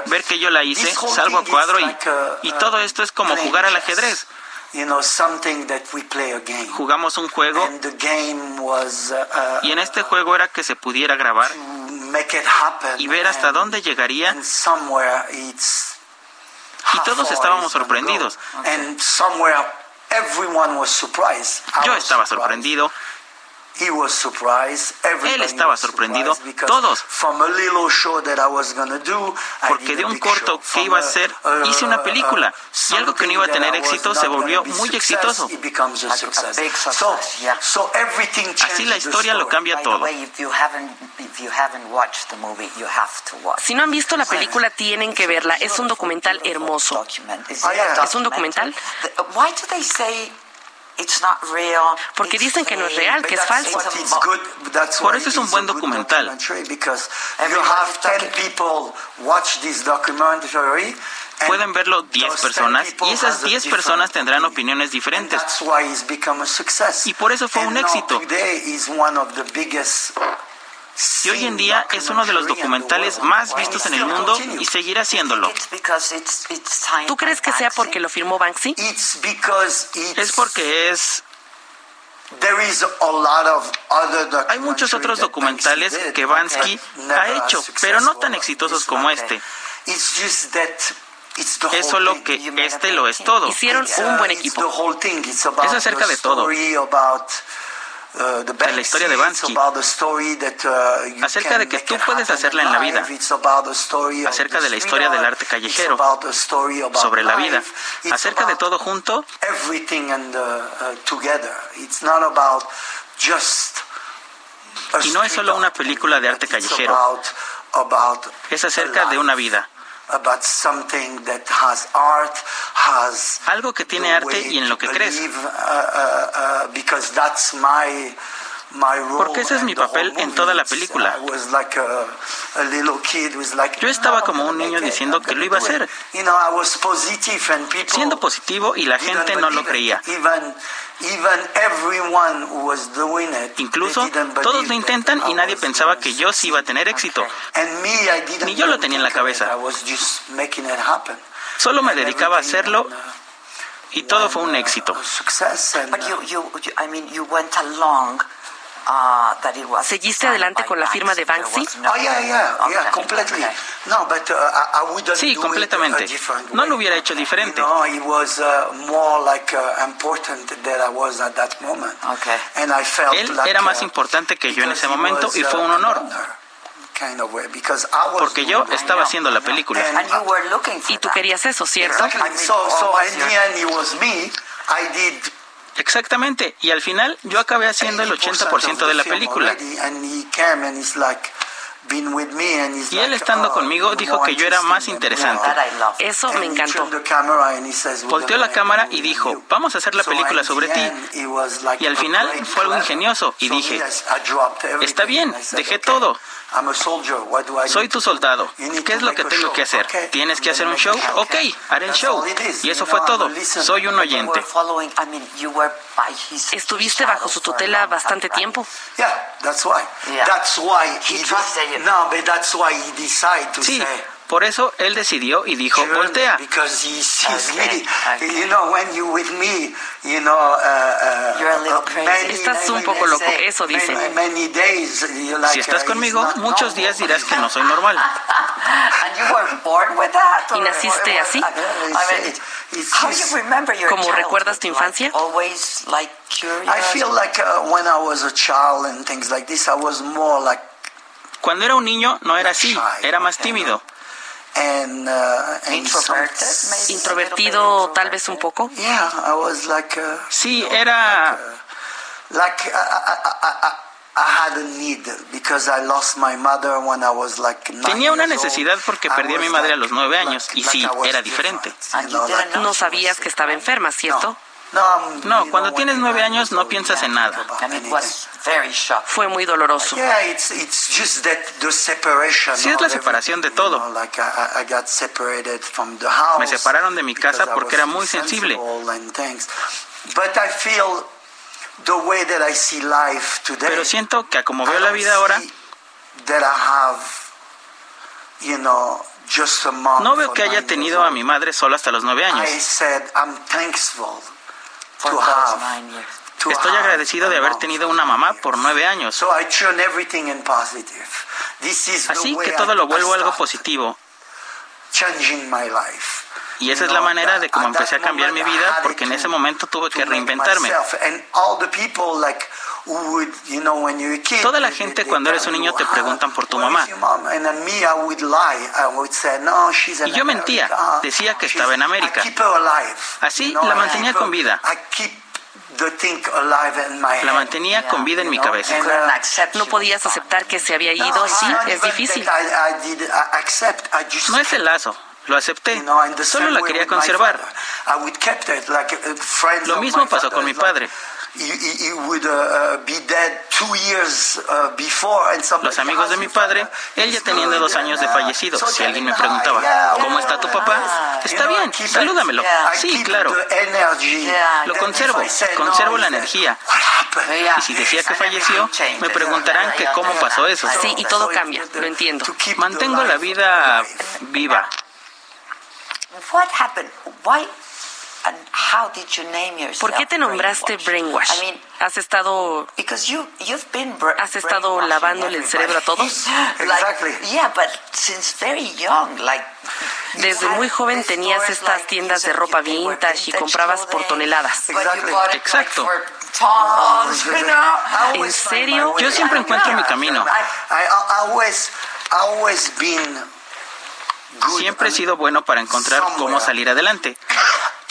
Ver que yo la hice, salgo a cuadro y, y todo esto es como jugar al ajedrez. Jugamos un juego y en este juego era que se pudiera grabar y ver hasta dónde llegaría. y todos estábamos sorprendidos. Yo estaba sorprendido él estaba sorprendido, todos, porque de un corto que iba a hacer hice una película. Y algo que no iba a tener éxito se volvió muy exitoso. Así la historia lo cambia todo. Si no han visto la película, tienen que verla. Es un documental hermoso. ¿Es un documental? Porque dicen que no es real, que es falso. Por eso es un buen documental. Pueden verlo 10 personas y esas 10 personas tendrán opiniones diferentes. Y por eso fue un éxito. Y hoy en día es uno de los documentales más vistos en el mundo y seguirá haciéndolo. ¿Tú crees que sea porque lo firmó Banksy? Es porque es hay muchos otros documentales que Bansky ha hecho, pero no tan exitosos como este. Es solo que este lo es todo. Hicieron un buen equipo. Es acerca de todo de la historia de Bansky, acerca de que tú puedes hacerla en la vida, acerca de la historia del arte callejero, sobre la vida, acerca de todo junto. Y no es solo una película de arte callejero, es acerca de una vida algo que tiene arte y en lo que crees. Uh, uh, uh, Porque ese es mi papel en toda la película. Yo estaba como un niño diciendo que lo iba a hacer, siendo positivo y la gente no lo creía. Incluso todos lo intentan y nadie pensaba que yo sí iba a tener éxito. Ni yo lo tenía en la cabeza. Solo me dedicaba a hacerlo y todo fue un éxito. Uh, ¿Seguiste adelante con la firma de Banksy? Sí, completamente. No lo hubiera hecho diferente. Él era más importante que yo en ese momento y fue un honor. Porque yo estaba haciendo la película. Y tú querías eso, ¿cierto? Exactamente. Y al final yo acabé haciendo el 80% de la película. Y él estando conmigo dijo que yo era más interesante. Eso me encantó. Volteó la cámara y dijo, vamos a hacer la película sobre ti. Y al final fue algo ingenioso y dije, está bien, dejé todo. Soy tu soldado. ¿Qué es lo que tengo que hacer? ¿Tienes que hacer un show? Ok, haré el show. Y eso fue todo. Soy un oyente. Estuviste bajo su tutela bastante tiempo. Sí, por eso él decidió y dijo, voltea. Estás un poco loco, eso dice. Si estás conmigo, muchos días dirás que no soy normal. ¿Y naciste así? ¿Cómo recuerdas tu infancia? Cuando era un niño no era así, era más tímido. Uh, Introvertido tal vez un poco. Sí, era Tenía una necesidad porque perdí a mi madre a los nueve años y sí, era diferente. No sabías que estaba enferma, ¿cierto? No, cuando tienes nueve años no piensas en nada. Fue muy doloroso. Sí, es la separación de todo. Me separaron de mi casa porque era muy sensible. Pero siento que como veo la vida ahora, no veo que haya tenido a mi madre solo hasta los nueve años. Estoy agradecido de haber tenido una mamá por nueve años. Así que todo lo vuelvo algo positivo. Y esa es la manera de cómo empecé a cambiar mi vida, porque en ese momento tuve que reinventarme. Toda la gente cuando eres un niño te preguntan por tu mamá. Y yo mentía, decía que estaba en América. Así la mantenía con vida. La mantenía con vida en mi cabeza. No podías aceptar que se había ido, sí, es difícil. No es el lazo, lo acepté. Solo la quería conservar. Lo mismo pasó con mi padre. Los amigos de mi padre, él ya teniendo dos años de fallecido. Si alguien me preguntaba, ¿cómo está tu papá? Está bien, salúdamelo. Sí, claro. Lo conservo, conservo la energía. Y si decía que falleció, me preguntarán que cómo pasó eso. Sí, y todo cambia, lo entiendo. Mantengo la vida viva. ¿Por qué te nombraste Brainwash? ¿Has estado, has estado lavándole el cerebro a todos? Desde muy joven tenías estas tiendas de ropa vintage y comprabas por toneladas. Exacto. ¿En serio? Yo siempre encuentro mi camino. Siempre he sido bueno para encontrar cómo salir adelante.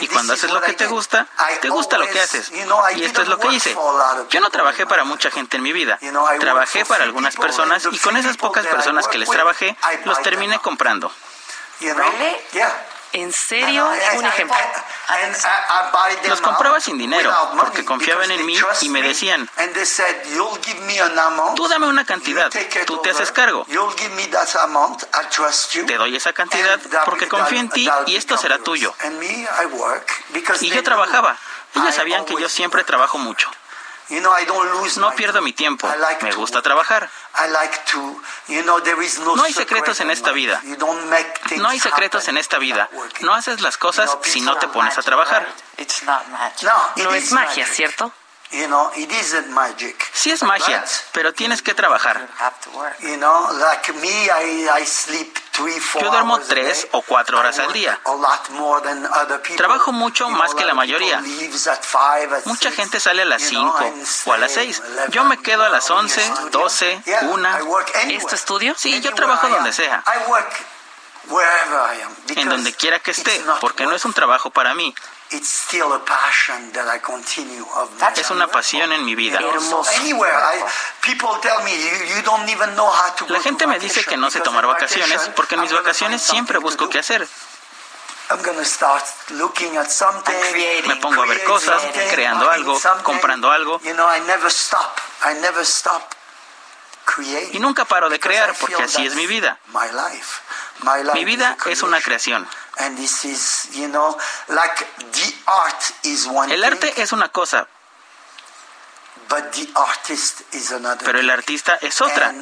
Y cuando haces lo que te gusta, te gusta lo que haces. Y esto es lo que hice. Yo no trabajé para mucha gente en mi vida. Trabajé para algunas personas y con esas pocas personas que les trabajé, los terminé comprando. ¿En serio? Un ejemplo. Los compraba sin dinero porque confiaban en mí y me decían, tú dame una cantidad, tú te haces cargo. Te doy esa cantidad porque confío en ti y esto será tuyo. Y yo trabajaba. Ellos sabían que yo siempre trabajo mucho. No pierdo mi tiempo. Me gusta trabajar. No hay secretos en esta vida. No hay secretos en esta vida. No haces las cosas si no te pones a trabajar. No es magia, ¿cierto? Sí es magia, pero tienes que trabajar. Yo duermo tres o cuatro horas al día. Trabajo mucho más que la mayoría. Mucha gente sale a las cinco o a las seis. Yo me quedo a las once, doce, una. ¿Es tu estudio? Sí, yo trabajo donde sea. En donde quiera que esté, porque no es un trabajo para mí. Es una pasión en mi vida. La gente me dice que no sé tomar vacaciones porque en mis vacaciones siempre busco qué hacer. Me pongo a ver cosas, creando algo, comprando algo. Y nunca paro de crear porque así es mi vida. Mi vida es una creación. El arte es una cosa, pero el artista es otra.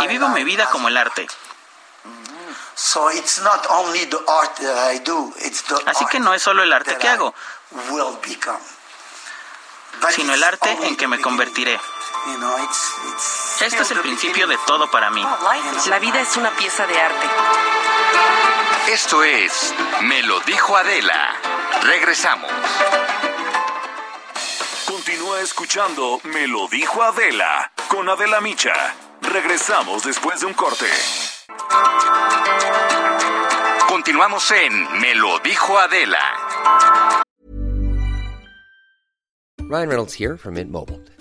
Y vivo mi vida como el arte. Así que no es solo el arte que hago, sino el arte en que me convertiré. Este es el principio de todo para mí. La vida es una pieza de arte. Esto es Me lo dijo Adela. Regresamos. Continúa escuchando Me lo dijo Adela con Adela Micha. Regresamos después de un corte. Continuamos en Me lo dijo Adela. Ryan Reynolds here from Mint Mobile.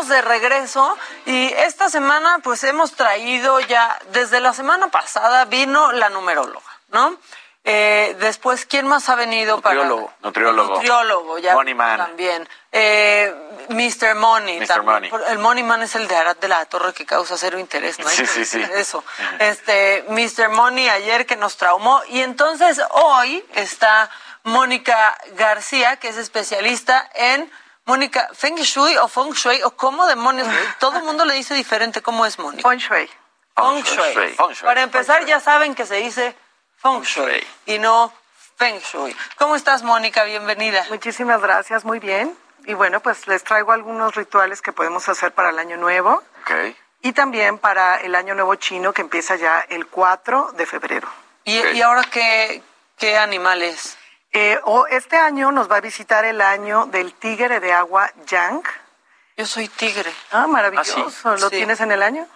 estamos de regreso y esta semana pues hemos traído ya, desde la semana pasada vino la numeróloga, ¿no? Eh, después, ¿quién más ha venido Nutriólogo. para...? Nutriólogo. Nutriólogo, ya Money Man. también. Eh, Mr. Money Mr. también. Money. El Money Man es el de Arad de la Torre que causa cero interés, ¿no? Hay Sí, sí, sí. Eso. Este, Mr. Money ayer que nos traumó y entonces hoy está Mónica García, que es especialista en Mónica, Feng Shui o Feng Shui o cómo demonios, todo el mundo le dice diferente cómo es Mónica. Feng Shui. Feng Shui. Feng Shui. Para empezar ya saben que se dice Feng Shui y no Feng Shui. ¿Cómo estás Mónica? Bienvenida. Muchísimas gracias, muy bien. Y bueno, pues les traigo algunos rituales que podemos hacer para el año nuevo Ok. y también para el año nuevo chino que empieza ya el 4 de febrero. ¿Y, y ahora qué, qué animales? Eh, o este año nos va a visitar el año del tigre de agua Yang. Yo soy tigre. Ah, maravilloso. Ah, sí. ¿Lo Sí. tienes en el año?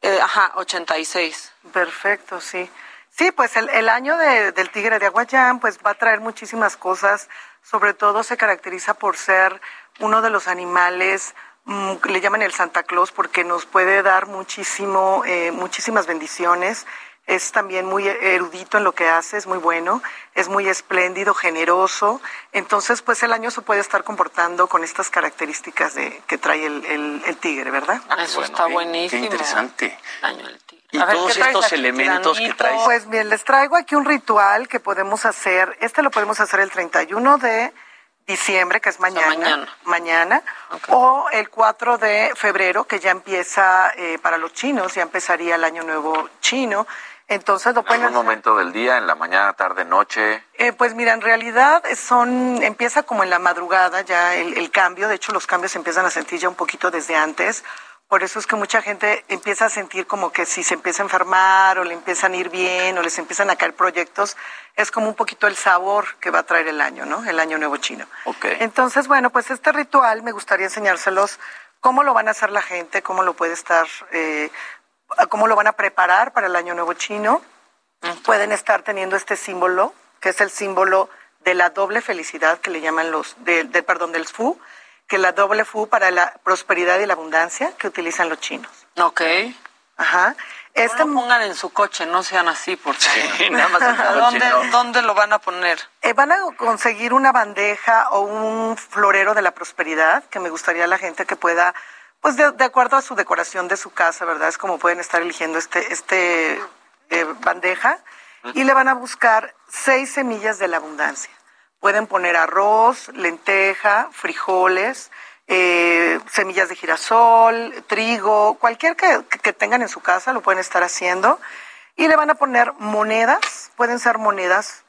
Eh, ajá, 86. Perfecto, sí. Sí, pues el, el año de- del tigre de Aguayán pues va a traer muchísimas cosas. Sobre todo se caracteriza por ser uno de los animales mm, que le llaman el Santa Claus porque nos puede dar muchísimo, eh, muchísimas bendiciones. Es también muy erudito en lo que hace, es muy bueno, es muy espléndido, generoso. Entonces, pues el año se puede estar comportando con estas características de, que trae el, el- el tigre, ¿verdad? Eso está buenísimo. Qué interesante. Y A ver, todos ¿qué traes estos elementos que traes. Pues bien, les traigo aquí un ritual que podemos hacer. Este lo podemos hacer el 31 de diciembre, que es mañana. mañana. mañana, O el 4 de febrero, que ya empieza eh, para los chinos, ya empezaría el año nuevo chino. Entonces lo En pueden algún hacer. momento del día, en la mañana, tarde, noche. Eh, pues mira, en realidad son empieza como en la madrugada ya el, el cambio. De hecho, los cambios se empiezan a sentir ya un poquito desde antes. Por eso es que mucha gente empieza a sentir como que si se empieza a enfermar o le empiezan a ir bien o les empiezan a caer proyectos, es como un poquito el sabor que va a traer el año, ¿no? El año nuevo chino. Entonces, bueno, pues este ritual me gustaría enseñárselos cómo lo van a hacer la gente, cómo lo puede estar, eh, cómo lo van a preparar para el año nuevo chino. Pueden estar teniendo este símbolo, que es el símbolo de la doble felicidad que le llaman los, de, de perdón, del FU, que la doble FU para la prosperidad y la abundancia que utilizan los chinos. Ok. Ajá. Este no pongan en su coche, no sean así, porque sí, nada más ¿Dónde, ¿Dónde, lo van a poner? Eh, van a conseguir una bandeja o un florero de la prosperidad, que me gustaría a la gente que pueda, pues de, de, acuerdo a su decoración de su casa, ¿verdad? Es como pueden estar eligiendo este, este eh, bandeja, y le van a buscar seis semillas de la abundancia. Pueden poner arroz, lenteja, frijoles, eh, semillas de girasol, trigo, cualquier que, que, tengan en su casa lo pueden estar haciendo. Y le van a poner monedas, pueden ser monedas,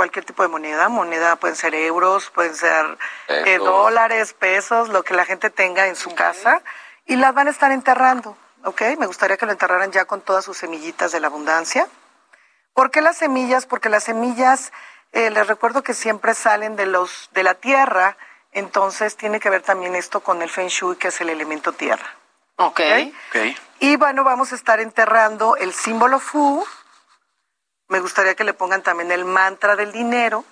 cualquier tipo de moneda, moneda pueden ser euros, pueden ser eh, dólares, pesos, lo que la gente tenga en su casa, y las van a estar enterrando, ¿ok? Me gustaría que lo enterraran ya con todas sus semillitas de la abundancia. ¿Por qué las semillas? Porque las semillas, eh, les recuerdo que siempre salen de, los, de la tierra, entonces tiene que ver también esto con el Feng Shui, que es el elemento tierra. Ok. okay. Y bueno, vamos a estar enterrando el símbolo Fu. Me gustaría que le pongan también el mantra del dinero.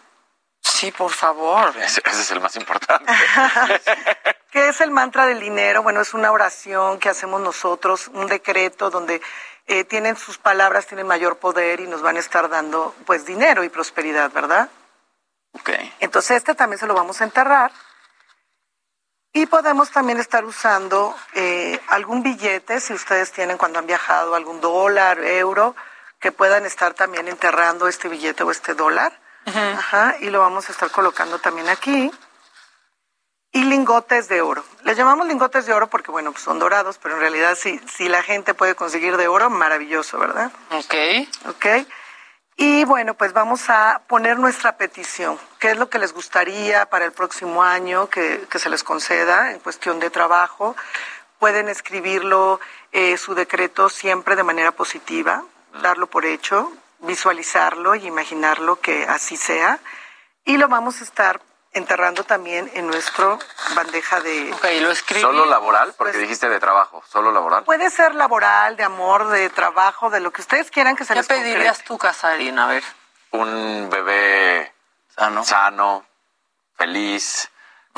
Sí, por favor. Ese, ese es el más importante. ¿Qué es el mantra del dinero? Bueno, es una oración que hacemos nosotros, un decreto donde eh, tienen sus palabras, tienen mayor poder y nos van a estar dando pues dinero y prosperidad, ¿verdad? Ok. Entonces este también se lo vamos a enterrar. Y podemos también estar usando eh, algún billete, si ustedes tienen cuando han viajado, algún dólar, euro, que puedan estar también enterrando este billete o este dólar. Ajá, y lo vamos a estar colocando también aquí. Y lingotes de oro. Les llamamos lingotes de oro porque, bueno, pues son dorados, pero en realidad si, si la gente puede conseguir de oro, maravilloso, ¿verdad? Ok. Ok. Y bueno, pues vamos a poner nuestra petición. ¿Qué es lo que les gustaría para el próximo año que, que se les conceda en cuestión de trabajo? Pueden escribirlo, eh, su decreto siempre de manera positiva, darlo por hecho, visualizarlo y imaginarlo que así sea. Y lo vamos a estar enterrando también en nuestro bandeja de... Ok, lo escribí. ¿Solo laboral? Porque pues, dijiste de trabajo, ¿solo laboral? Puede ser laboral, de amor, de trabajo, de lo que ustedes quieran que se ¿Qué les pedirías tú, Casarín? A ver. Un bebé sano, sano feliz,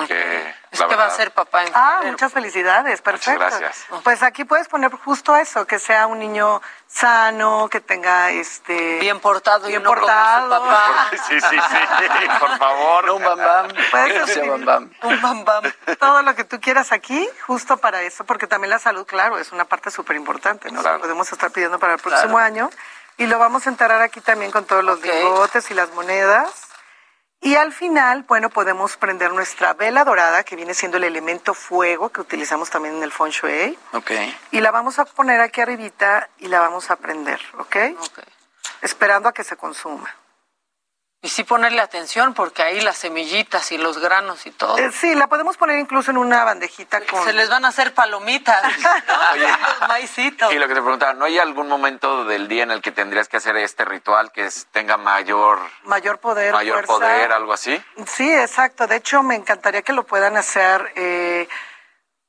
que... Es que va a ser papá en Ah, muchas felicidades, perfecto. Muchas gracias. Pues aquí puedes poner justo eso, que sea un niño sano, que tenga este bien portado bien y no portado. Como su papá. Sí, sí, sí, por favor. No un bam bam. Puedes Que sea bam bam. un bam bam. Todo lo que tú quieras aquí, justo para eso, porque también la salud, claro, es una parte súper importante, ¿no? Claro. Podemos estar pidiendo para el próximo Claro. año. Y lo vamos a enterrar aquí también con todos los Ok. lingotes y las monedas. Y al final, bueno, podemos prender nuestra vela dorada, que viene siendo el elemento fuego que utilizamos también en el Feng Shui. Ok. Y la vamos a poner aquí arribita y la vamos a prender, ¿ok? Ok. Esperando a que se consuma. Y sí ponerle atención porque ahí las semillitas y los granos y todo. Eh, sí, la podemos poner incluso en una bandejita con... Se les van a hacer palomitas. Oye, Los maicitos. y lo que te preguntaba, ¿no hay algún momento del día en el que tendrías que hacer este ritual que es- tenga mayor, Mayor poder, mayor fuerza. poder, algo así? Sí, exacto. De hecho, me encantaría que lo puedan hacer. eh,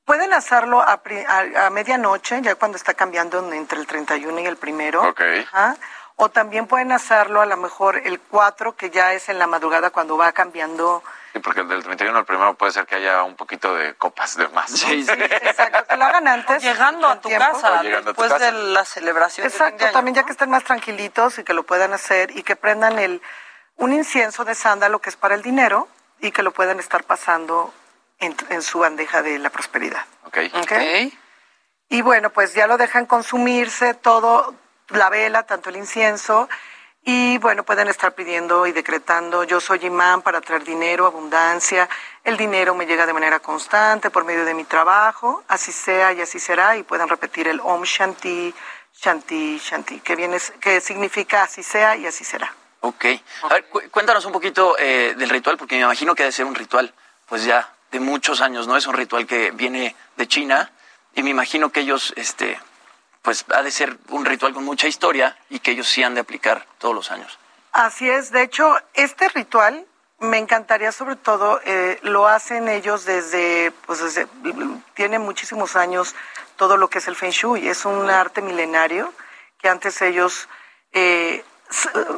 pueden hacerlo a, pri- a- a medianoche, ya cuando está cambiando entre el 31 y el primero. Ok. Ajá. O también pueden hacerlo a lo mejor el 4, que ya es en la madrugada cuando va cambiando. Sí, porque del 31 al primero puede ser que haya un poquito de copas de más. ¿no? Sí, sí. Exacto, que lo hagan antes. Llegando a tu tiempo. casa, a tu después casa. de la celebración. de Exacto, año, también ya que estén más tranquilitos y que lo puedan hacer y que prendan el un incienso de sándalo que es para el dinero y que lo puedan estar pasando en, en su bandeja de la prosperidad. Ok. Ok. Y bueno, pues ya lo dejan consumirse todo, la vela, tanto el incienso, y bueno, pueden estar pidiendo y decretando, yo soy imán para traer dinero, abundancia, el dinero me llega de manera constante por medio de mi trabajo, así sea y así será, y pueden repetir el Om Shanti, Shanti, Shanti, que, viene, que significa así sea y así será. Ok. A ver, cu- cuéntanos un poquito eh, del ritual, porque me imagino que debe ser un ritual, pues ya de muchos años, ¿no? Es un ritual que viene de China y me imagino que ellos, este, pues ha de ser un ritual con mucha historia y que ellos sí han de aplicar todos los años. Así es, de hecho, este ritual me encantaría sobre todo, eh, lo hacen ellos desde, pues desde, tiene muchísimos años todo lo que es el Feng Shui, es un arte milenario que antes ellos eh,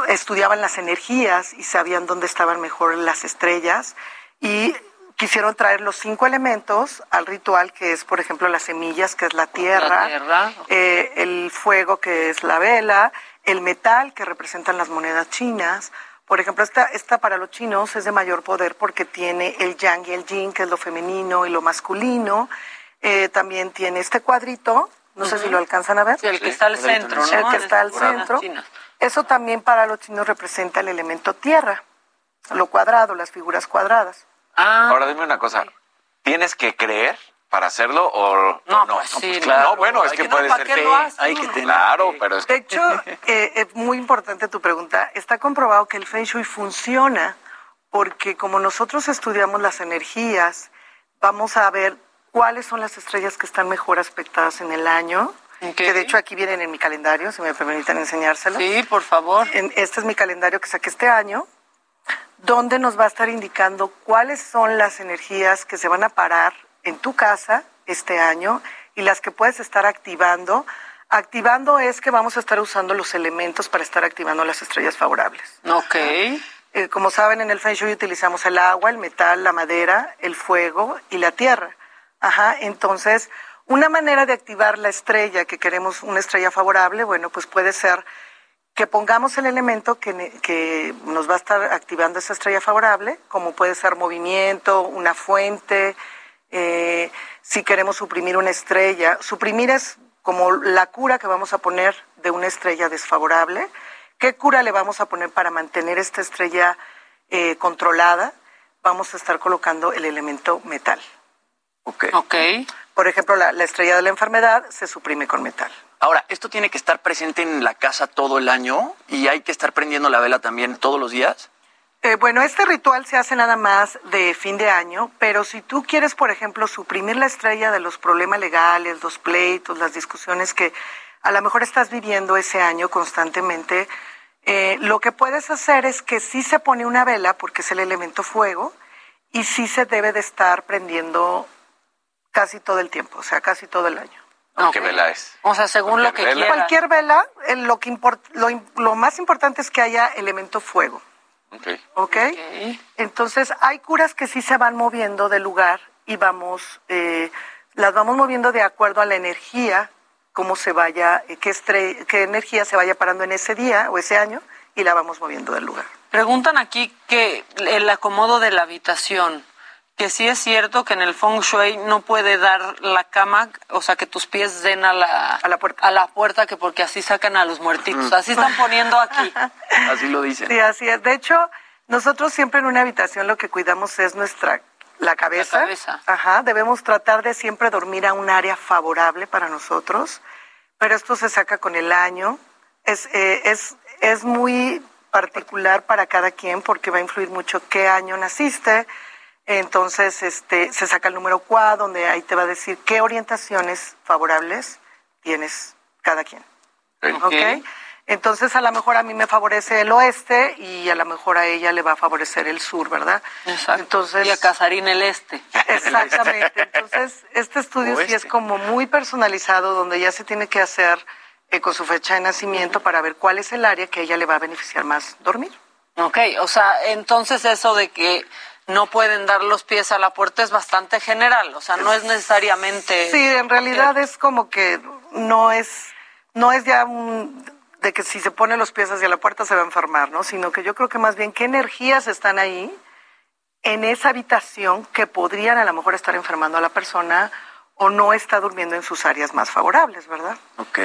estudiaban las energías y sabían dónde estaban mejor las estrellas. Y quisieron traer los cinco elementos al ritual, que es, por ejemplo, las semillas, que es la tierra, eh, el fuego, que es la vela, el metal, que representan las monedas chinas. Por ejemplo, esta, esta para los chinos es de mayor poder porque tiene el yang y el yin, que es lo femenino y lo masculino. Eh, también tiene este cuadrito, no sé si lo alcanzan a ver. el que está al centro, ¿no? El que está al centro. Eso también para los chinos representa el elemento tierra, lo cuadrado, las figuras cuadradas. Ah. Ahora dime una cosa, ¿tienes que creer para hacerlo o no? No, pues sí, claro, no bueno, es que, puede ser que hay que tener claro, pero es De hecho, eh, es muy importante tu pregunta. Está comprobado que el Feng Shui funciona porque como nosotros estudiamos las energías, vamos a ver cuáles son las estrellas que están mejor aspectadas en el año que de hecho aquí vienen en mi calendario, si me permiten enseñárselo. Sí, por favor. este es mi calendario que saqué este año, donde nos va a estar indicando cuáles son las energías que se van a parar en tu casa este año y las que puedes estar activando. Activando es que vamos a estar usando los elementos para estar activando las estrellas favorables. Ok. Eh, como saben, en el Feng Shui utilizamos el agua, el metal, la madera, el fuego y la tierra. Ajá, entonces una manera de activar la estrella, que queremos una estrella favorable, bueno, pues puede ser que pongamos el elemento que, nos va a estar activando esa estrella favorable, como puede ser movimiento, una fuente, eh, si queremos suprimir una estrella. Suprimir es como la cura que vamos a poner de una estrella desfavorable. ¿Qué cura le vamos a poner para mantener esta estrella eh, controlada? Vamos a estar colocando el elemento metal. Ok. okay. Por ejemplo, la, estrella de la enfermedad se suprime con metal. Ahora, ¿esto tiene que estar presente en la casa todo el año y hay que estar prendiendo la vela también todos los días? Eh, bueno, este ritual se hace nada más de fin de año, pero si tú quieres, por ejemplo, suprimir la estrella de los problemas legales, los pleitos, las discusiones que a lo mejor estás viviendo ese año constantemente, eh, lo que puedes hacer es que sí se pone una vela, porque es el elemento fuego, y sí se debe de estar prendiendo casi todo el tiempo, o sea, casi todo el año. ¿Qué vela es? O sea, según lo que quieras. Cualquier vela, lo, que lo, lo, más importante es que haya elemento fuego. Okay. ¿Ok? Entonces, hay curas que sí se van moviendo del lugar y vamos, eh, las vamos moviendo de acuerdo a la energía, cómo se vaya, eh, qué, qué energía se vaya parando en ese día o ese año y la vamos moviendo del lugar. Preguntan aquí que el acomodo de la habitación que sí es cierto que en el feng shui no puede dar la cama, o sea, que tus pies den a la, a la, puerta. A la puerta, que porque así sacan a los muertitos. Así están poniendo aquí. así lo dicen. Sí, así es. De hecho, nosotros siempre en una habitación lo que cuidamos es nuestra la cabeza. La cabeza. Ajá. Debemos tratar de siempre dormir a un área favorable para nosotros, pero esto se saca con el año. Es, eh, es, es muy particular para cada quien porque va a influir mucho qué año naciste entonces, este, se saca el número QA, donde ahí te va a decir qué orientaciones favorables tienes cada quien. Okay. Entonces, a lo mejor a mí me favorece el oeste y a lo mejor a ella le va a favorecer el sur, ¿verdad? Exacto. Entonces, y a Casarín el este. Exactamente. Entonces, este estudio sí es como muy personalizado, donde ya se tiene que hacer eh, con su fecha de nacimiento para ver cuál es el área que a ella le va a beneficiar más dormir. Ok, o sea, entonces eso de que no pueden dar los pies a la puerta es bastante general, o sea, no es necesariamente... Sí, en realidad es como que no es, no es ya de que si se pone los pies hacia la puerta se va a enfermar, ¿no? Sino que yo creo que más bien qué energías están ahí en esa habitación que podrían a lo mejor estar enfermando a la persona o no está durmiendo en sus áreas más favorables, ¿verdad? Ok,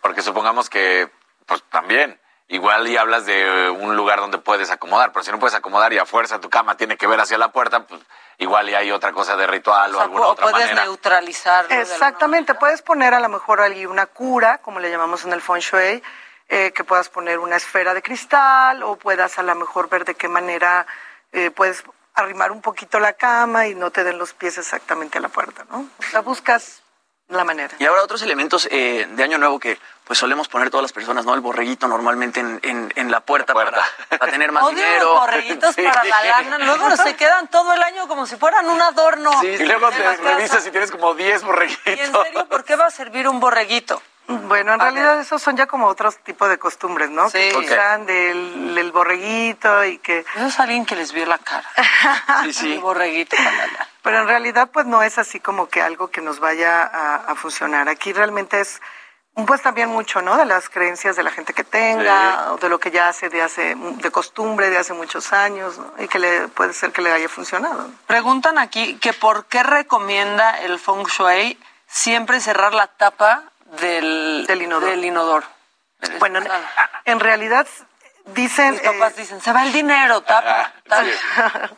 porque supongamos que, pues también, igual y hablas de un lugar donde puedes acomodar, pero si no puedes acomodar y a fuerza tu cama tiene que ver hacia la puerta, pues igual y hay otra cosa de ritual o, alguna otra puedes manera. neutralizarlo. Exactamente, puedes poner a lo mejor ahí una cura, como le llamamos en el feng shui, eh, que puedas poner una esfera de cristal o puedas a lo mejor ver de qué manera eh, puedes arrimar un poquito la cama y no te den los pies exactamente a la puerta, ¿no? O sea, buscas la manera. Y ahora otros elementos eh, de Año Nuevo que pues solemos poner todas las personas, ¿no? El borreguito normalmente en, en, la puerta, Para, tener más dinero. los borreguitos para la lana. Luego se quedan todo el año como si fueran un adorno. Sí, y luego te revisas y tienes como 10 borreguitos. ¿Y en serio por qué va a servir un borreguito? Bueno, en realidad esos son ya como otros tipos de costumbres, ¿no? Sí. Que Ok. usan del, del borreguito y que... Eso es alguien que les vio la cara. Sí, sí. El borreguito. palala. Pero en realidad pues no es así como que algo que nos vaya a, a funcionar. Aquí realmente es pues también mucho, ¿no? De las creencias de la gente que tenga, o de lo que ya hace de hace, de costumbre de hace muchos años, ¿no? Y que le puede ser que le haya funcionado. Preguntan aquí que por qué recomienda el Feng Shui siempre cerrar la tapa del, Del inodoro. Del inodoro. Bueno, en realidad dicen... Mis papás dicen, se va el dinero, tapa. tapa".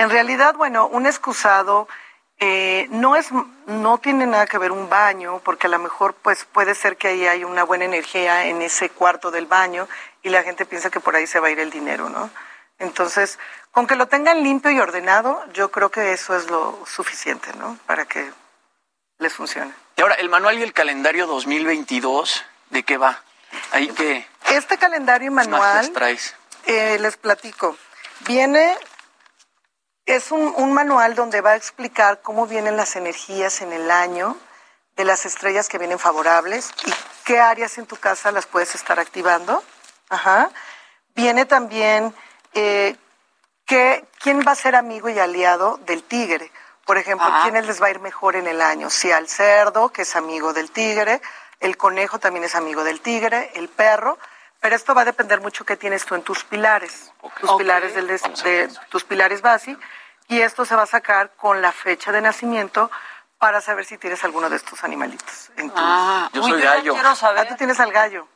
En realidad, bueno, un excusado eh, no es, no tiene nada que ver un baño, porque a lo mejor pues puede ser que ahí hay una buena energía en ese cuarto del baño y la gente piensa que por ahí se va a ir el dinero, ¿no? Entonces, con que lo tengan limpio y ordenado, yo creo que eso es lo suficiente, ¿no? Para que les funcione. Y ahora, el manual y el calendario 2022, ¿de qué va? Ahí que Este calendario y manual traes. Eh, les platico. Viene, es un, un manual donde va a explicar cómo vienen las energías en el año de las estrellas que vienen favorables y qué áreas en tu casa las puedes estar activando. Ajá. Viene también eh, qué- quién va a ser amigo y aliado del tigre. Por ejemplo, Ah. quiénes les va a ir mejor en el año. Si al cerdo, que es amigo del tigre, el conejo también es amigo del tigre, el perro. Pero esto va a depender mucho qué tienes tú en tus pilares, tus pilares del des- de, tus pilares base, y esto se va a sacar con la fecha de nacimiento para saber si tienes alguno de estos animalitos. En tu- Ah, Yo uy, soy yo ya gallo. quiero saber. Ah, tú tienes al gallo.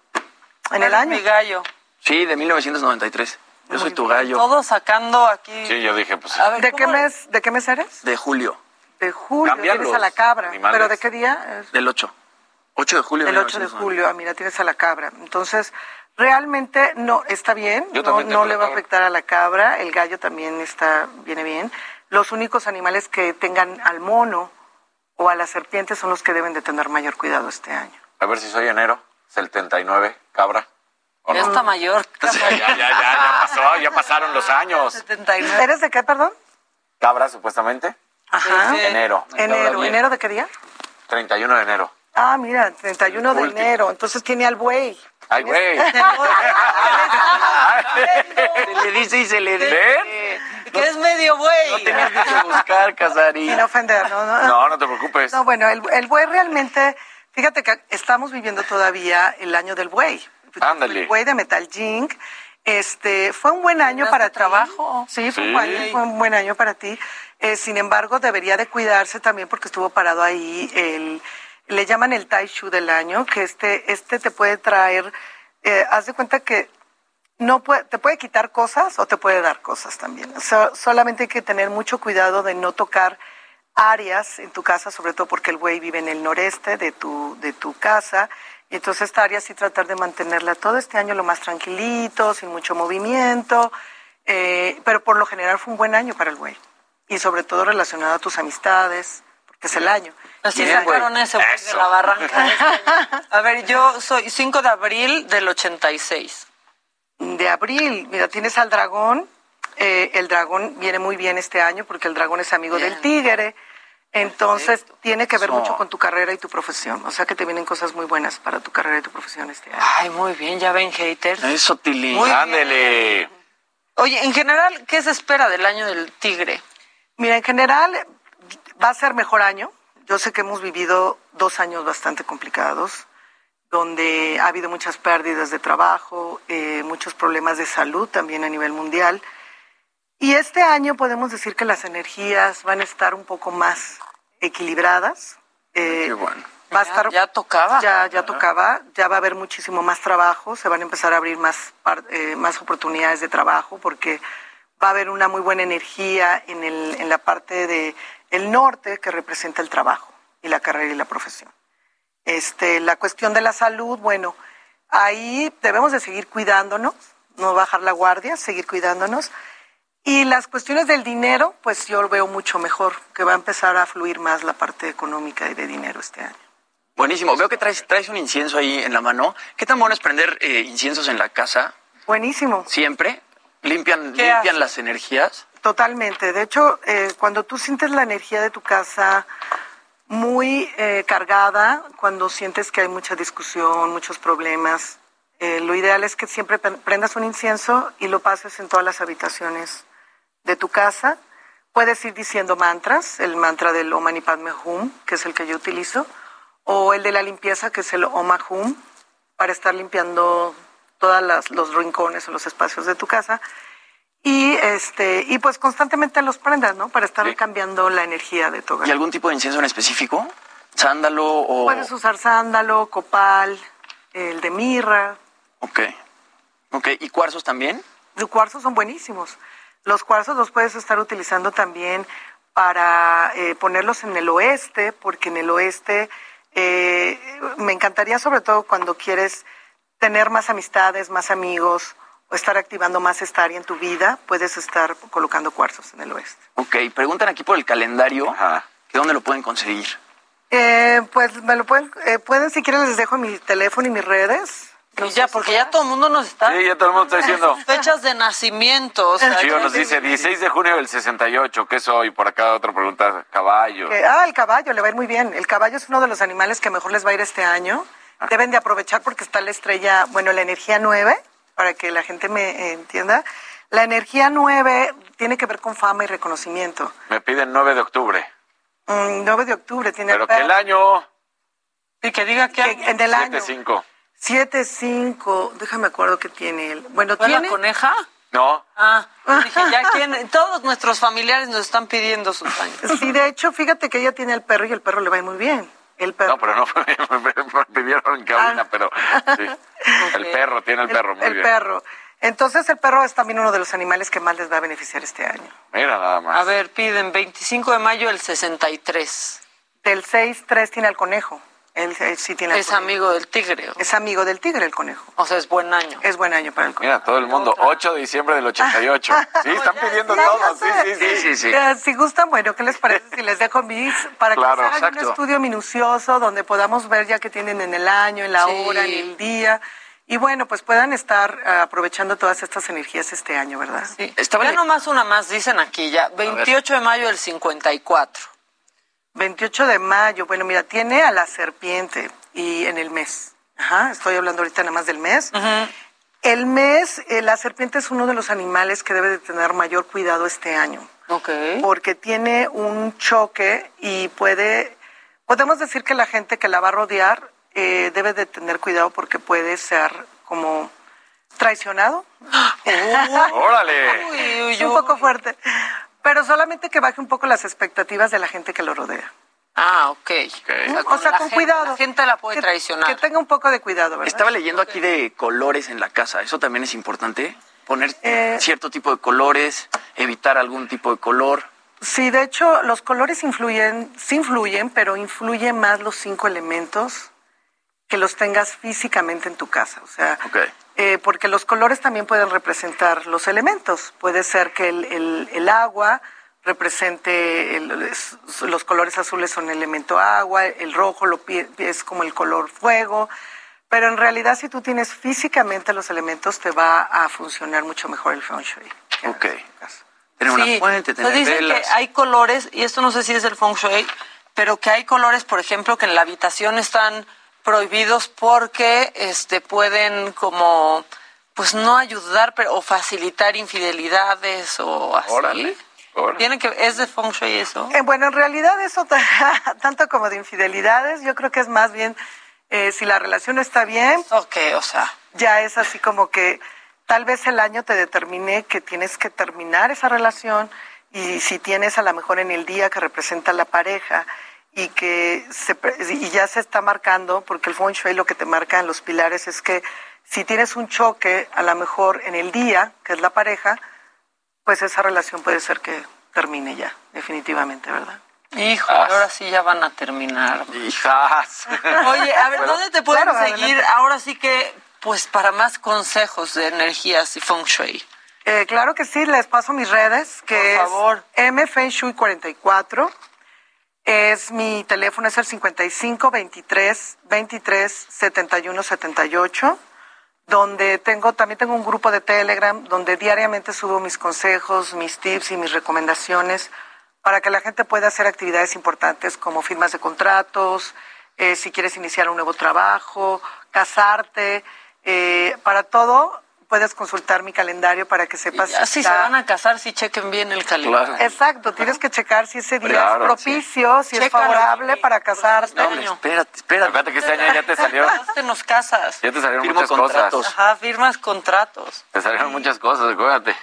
En el año. Mi gallo. Sí, de 1993. Yo soy tu gallo. Todo sacando aquí. Sí, yo dije, pues. A ver, ¿De qué ¿cómo- mes, de qué mes eres? De julio, De julio. Tienes a la cabra. animales. ¿Pero de qué día? Es del 8. 8 de julio. El 8 de 1993. julio. Ah, mira, tienes a la cabra. Entonces, realmente no está bien. Yo no también no le va a afectar a la cabra. El gallo también está viene bien. Los únicos animales que tengan al mono o a la serpiente son los que deben de tener mayor cuidado este año. A ver si soy enero. 79, cabra. ¿O Ya no? está mayor. Ya, ya, ya, ya, ya pasó, ya pasaron los años. 79. ¿Eres de qué, perdón? Cabra, supuestamente. Ajá. Enero. Enero. ¿Enero de qué día? 31 de enero. Ah, mira, 31 de Último. enero. Entonces tiene al buey. Ay, güey. Se le dice y se le dice. ¿Ven? Que es medio güey. No tenías que buscar, Casari. Sin ofender, ¿no? no, No, no te preocupes. No, bueno, el, el buey realmente, fíjate que estamos viviendo todavía el año del buey. Ándale. El buey de Metal Jink. Este, fue un buen año para trabajo. Sí, fue, Un, Sí. buen, fue un buen año para ti. Eh, sin embargo, debería de cuidarse también porque estuvo parado ahí el, le llaman el Tai Shu del año, que este, este te puede traer, eh, haz de cuenta que no puede, te puede quitar cosas o te puede dar cosas también. So- solamente hay que tener mucho cuidado de no tocar áreas en tu casa, sobre todo porque el buey vive en el noreste de tu, de tu casa. Y entonces esta área sí tratar de mantenerla todo este año lo más tranquilito, sin mucho movimiento. eh, pero por lo general fue un buen año para el buey. Y sobre todo relacionado a tus amistades, porque es el año. Así el- sacaron ese de la barranca. A ver, yo soy 5 de abril del 86. de abril. Mira, tienes al dragón. eh, el dragón viene muy bien este año porque el dragón es amigo del tigre. Entonces, tiene que ver mucho con tu carrera y tu profesión. O sea que te vienen cosas muy buenas para tu carrera y tu profesión este año. Ay, muy bien, ya ven haters. Eso, bien. Ándele. Oye, en general, ¿qué se espera del año del tigre? Mira, en general va a ser mejor año. Yo sé que hemos vivido dos años bastante complicados, donde ha habido muchas pérdidas de trabajo, eh, muchos problemas de salud también a nivel mundial. Y este año podemos decir que las energías van a estar un poco más equilibradas. Eh, Qué bueno. Va a estar, ya tocaba. Ya, ya tocaba. Ya va a haber muchísimo más trabajo. Se van a empezar a abrir más, par- eh, más oportunidades de trabajo porque va a haber una muy buena energía en, el, en la parte de el norte que representa el trabajo y la carrera y la profesión. Este, la cuestión de la salud, bueno, ahí debemos de seguir cuidándonos, no bajar la guardia, seguir cuidándonos. Y las cuestiones del dinero, pues yo lo veo mucho mejor, que va a empezar a fluir más la parte económica y de dinero este año. Buenísimo. Veo que traes, traes un incienso ahí en la mano. ¿Qué tan bueno es prender eh, inciensos en la casa? Buenísimo. Siempre. ¿Limpian, ¿Qué limpian hace? las energías? Totalmente. De hecho, eh, cuando tú sientes la energía de tu casa muy eh, cargada cuando sientes que hay mucha discusión, muchos problemas. Eh, lo ideal es que siempre prendas un incienso y lo pases en todas las habitaciones de tu casa. Puedes ir diciendo mantras, el mantra del Om Mani que es el que yo utilizo, o el de la limpieza, que es el Om Hum, para estar limpiando todos los rincones o los espacios de tu casa. Y, este, y pues constantemente los prendas, ¿no? Para estar cambiando la energía de hogar. ¿Y algún tipo de incienso en específico? ¿Sándalo o...? Puedes usar sándalo, copal, el de mirra. Ok. Ok, ¿y cuarzos también? Los cuarzos son buenísimos. Los cuarzos los puedes estar utilizando también para eh, ponerlos en el oeste, porque en el oeste eh, me encantaría sobre todo cuando quieres tener más amistades, más amigos, o estar activando más esta área en tu vida, puedes estar colocando cuarzos en el oeste. Ok, preguntan aquí por el calendario, ¿de dónde lo pueden conseguir? Eh, pues me lo pueden, eh, pueden si quieren les dejo mi teléfono y mis redes. Y ya, porque ya todo el mundo nos está... Sí, ya todo el mundo está diciendo... Fechas de nacimiento. O sea, nos dice 16 de junio del 68, ¿qué soy? Por acá otra pregunta, caballo. ah, el caballo, le va a ir muy bien. El caballo es uno de los animales que mejor les va a ir este año. Ah. Deben de aprovechar porque está la estrella, bueno, la energía 9, para que la gente me entienda. La energía 9 tiene que ver con fama y reconocimiento. Me piden 9 de octubre. 9 mm, de octubre tiene... Pero que el año... Y que diga que... en el año... 7-5. 7-5, déjame acuerdo que tiene él. Bueno, ¿tiene la coneja? No. Ah, dije, ya quién, todos nuestros familiares nos están pidiendo sus años. Sí, de hecho, fíjate que ella tiene el perro y el perro le va muy bien. El perro. No, pero no fue, me pidieron en cabina, ah. pero sí. El perro, tiene el, perro, muy el bien. El perro. Entonces el perro es también uno de los animales que más les va a beneficiar este año. Mira nada más. A ver, piden 25 de mayo del 63. Del 6-3 tiene el conejo. Él, sí tiene es amigo del tigre. Es amigo del tigre el conejo. O sea, es buen año. Es buen año para el conejo. Mira, todo el mundo, 8 de diciembre del 88. Sí, están pidiendo todo. Sí, sí, sí, sí, sí. Si gustan, bueno, ¿qué les parece si les dejo mis para que hagan un estudio minucioso donde podamos ver ya que tienen en el año, en la hora, en el día? Y bueno, pues puedan estar eh, aprovechando todas estas energías este año, ¿verdad? Sí. Estaba ya nomás una más, dicen aquí ya. 28 de mayo del 54. 28 de mayo, bueno, mira, tiene a la serpiente y en el mes. Ajá, estoy hablando ahorita nada más del mes. El mes, eh, la serpiente es uno de los animales que debe de tener mayor cuidado este año. Ok. Porque tiene un choque y puede, podemos decir que la gente que la va a rodear eh, debe de tener cuidado porque puede ser como traicionado. ¡Órale! es un poco fuerte. Pero solamente que baje un poco las expectativas de la gente que lo rodea. Ah, ok. O sea, con, cuidado. La gente la puede traicionar. Que tenga un poco de cuidado, ¿verdad? Estaba leyendo aquí de colores en la casa. ¿Eso también es importante? Poner eh, cierto tipo de colores, evitar algún tipo de color. Sí, de hecho, los colores influyen, sí influyen, pero influyen más los cinco elementos que los tengas físicamente en tu casa. O sea, eh, porque los colores también pueden representar los elementos. Puede ser que el, el, agua represente, los colores azules son el elemento agua, el rojo lo, es como el color fuego, pero en realidad si tú tienes físicamente los elementos te va a funcionar mucho mejor el feng shui. Ok. Tener una fuente, tener dicen que hay colores, y esto no sé si es el feng shui, pero que hay colores, por ejemplo, que en la habitación están prohibidos porque este pueden como pues no ayudar pero, o facilitar infidelidades o así. Órale, Tiene que es de feng shui eso. Eh, bueno, en realidad eso tanto como de infidelidades, yo creo que es más bien eh, si la relación está bien. Ok, o sea, ya es así como que tal vez el año te determine que tienes que terminar esa relación y si tienes a lo mejor en el día que representa la pareja y que se, y ya se está marcando, porque el feng shui lo que te marca en los pilares es que si tienes un choque, a lo mejor en el día, que es la pareja, pues esa relación puede ser que termine ya, definitivamente, ¿verdad? Hijo, ahora sí ya van a terminar. Hijas. Oye, a ver, ¿dónde te pueden seguir? Ahora sí que, pues para más consejos de energías y feng shui. Eh, claro que sí, les paso mis redes, que Por favor. es M Feng Shui 44 es mi teléfono es el 55 23 23 71 78 donde tengo también tengo un grupo de Telegram donde diariamente subo mis consejos, mis tips y mis recomendaciones para que la gente pueda hacer actividades importantes como firmas de contratos, eh, si quieres iniciar un nuevo trabajo, casarte, eh, para todo puedes consultar mi calendario para que sepas si, se van a casar, si chequen bien el calendario. Exacto, tienes que checar si ese día es propicio, si es favorable para casarte. No, espérate, espérate. Espérate que este año ya te salió. te nos casas. Ya te salieron muchas cosas. Ajá, firmas contratos. Te salieron muchas cosas, acuérdate.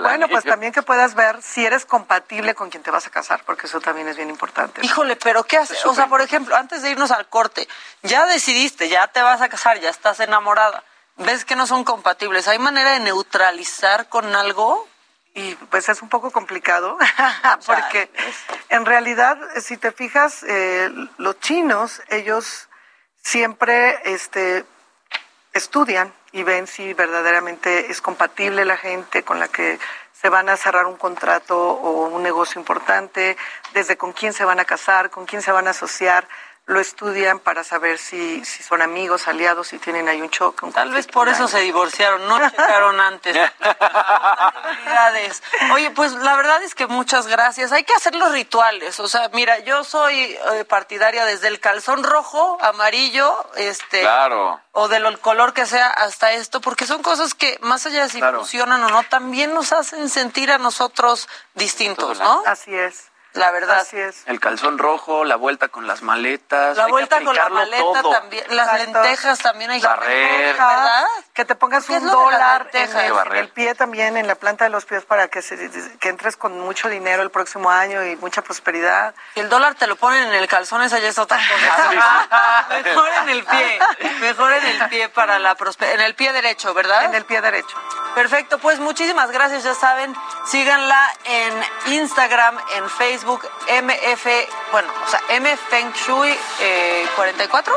bueno, pues también que puedas ver si eres compatible con quien te vas a casar, porque eso también es bien importante. Híjole, pero ¿qué haces? O sea, por ejemplo, antes de irnos al corte, ya decidiste, ya te vas a casar, ya estás enamorada. ¿Ves que no son compatibles? ¿Hay manera de neutralizar con algo? Y pues es un poco complicado, porque en realidad, si te fijas, eh, los chinos, ellos siempre este, estudian y ven si verdaderamente es compatible la gente con la que se van a cerrar un contrato o un negocio importante, desde con quién se van a casar, con quién se van a asociar, lo estudian para saber si, si son amigos, aliados, si tienen ahí un choque. Tal vez por eso se divorciaron, no checaron antes. Oye, pues la verdad es que muchas gracias. Hay que hacer los rituales. O sea, mira, yo soy eh, partidaria desde el calzón rojo, amarillo, este, claro. o del color que sea hasta esto, porque son cosas que más allá de si funcionan o no, también nos hacen sentir a nosotros distintos, ¿no? Así es. La verdad. Así es. El calzón rojo, la vuelta con las maletas. La vuelta con la maleta también. Las lentejas también hay que Barrer. ¿verdad? Que te pongas un dólar en el, en el pie también, en la planta de los pies, para que, se, que entres con mucho dinero el próximo año y mucha prosperidad. Si el dólar te lo ponen en el calzón, esa ya es otra cosa. Mejor en el pie. Mejor en el pie para la prosperidad. En el pie derecho, ¿verdad? En el pie derecho. Perfecto, pues muchísimas gracias, ya saben, síganla en Instagram, en Facebook, MF, bueno, o sea, M Feng Shui eh, 44.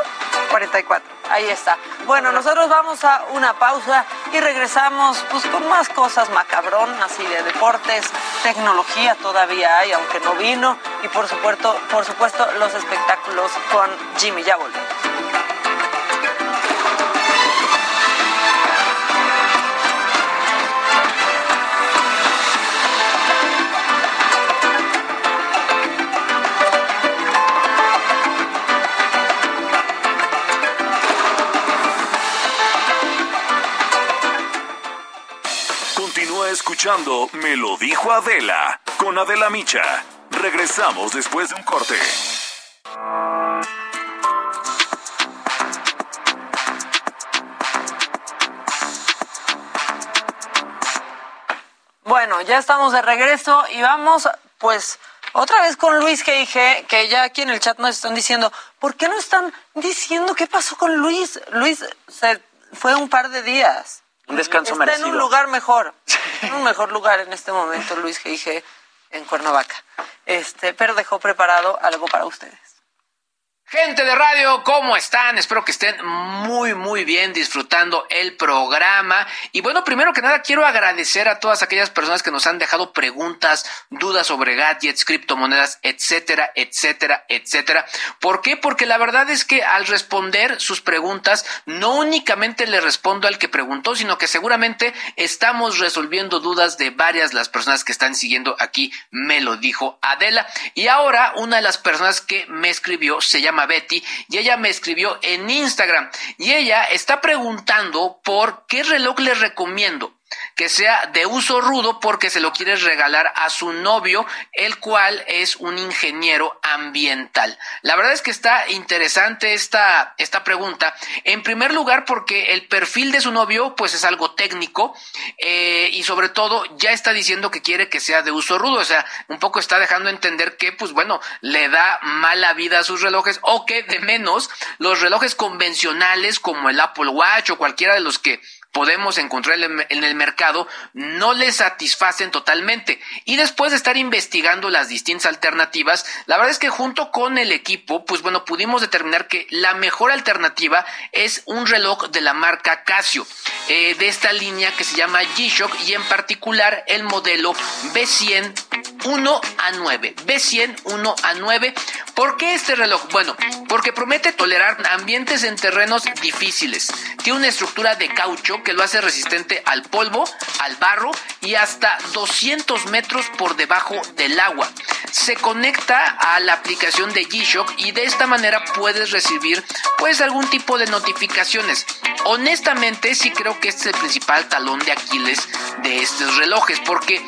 44. Ahí está. Bueno, nosotros vamos a una pausa y regresamos pues con más cosas macabrón, así de deportes, tecnología todavía hay, aunque no vino, y por supuesto, por supuesto los espectáculos con Jimmy. Ya volvemos. Escuchando Me lo dijo Adela con Adela Micha. Regresamos después de un corte. Bueno, ya estamos de regreso y vamos, pues, otra vez con Luis G.I.G., que ya aquí en el chat nos están diciendo, ¿por qué no están diciendo qué pasó con Luis? Luis se fue un par de días. Un descanso Está merecido. en un lugar mejor, en un mejor lugar en este momento, Luis G.I.G. en Cuernavaca. Este, pero dejó preparado algo para ustedes. Gente de radio, ¿cómo están? Espero que estén muy, muy bien disfrutando el programa. Y bueno, primero que nada, quiero agradecer a todas aquellas personas que nos han dejado preguntas, dudas sobre gadgets, criptomonedas, etcétera, etcétera, etcétera. ¿Por qué? Porque la verdad es que al responder sus preguntas, no únicamente le respondo al que preguntó, sino que seguramente estamos resolviendo dudas de varias de las personas que están siguiendo aquí, me lo dijo Adela. Y ahora, una de las personas que me escribió se llama Betty y ella me escribió en Instagram y ella está preguntando por qué reloj le recomiendo que sea de uso rudo porque se lo quiere regalar a su novio, el cual es un ingeniero ambiental. La verdad es que está interesante esta, esta pregunta. En primer lugar, porque el perfil de su novio, pues es algo técnico eh, y sobre todo ya está diciendo que quiere que sea de uso rudo. O sea, un poco está dejando entender que, pues bueno, le da mala vida a sus relojes o que de menos los relojes convencionales como el Apple Watch o cualquiera de los que podemos encontrar en el mercado no le satisfacen totalmente. Y después de estar investigando las distintas alternativas, la verdad es que junto con el equipo, pues bueno, pudimos determinar que la mejor alternativa es un reloj de la marca Casio, eh, de esta línea que se llama G-Shock y en particular el modelo B100 1 a 9, B100 1 a 9, ¿Por qué este reloj? Bueno, porque promete tolerar ambientes en terrenos difíciles. Tiene una estructura de caucho que lo hace resistente al polvo, al barro y hasta 200 metros por debajo del agua. Se conecta a la aplicación de G-Shock y de esta manera puedes recibir pues algún tipo de notificaciones. Honestamente sí creo que este es el principal talón de Aquiles de estos relojes porque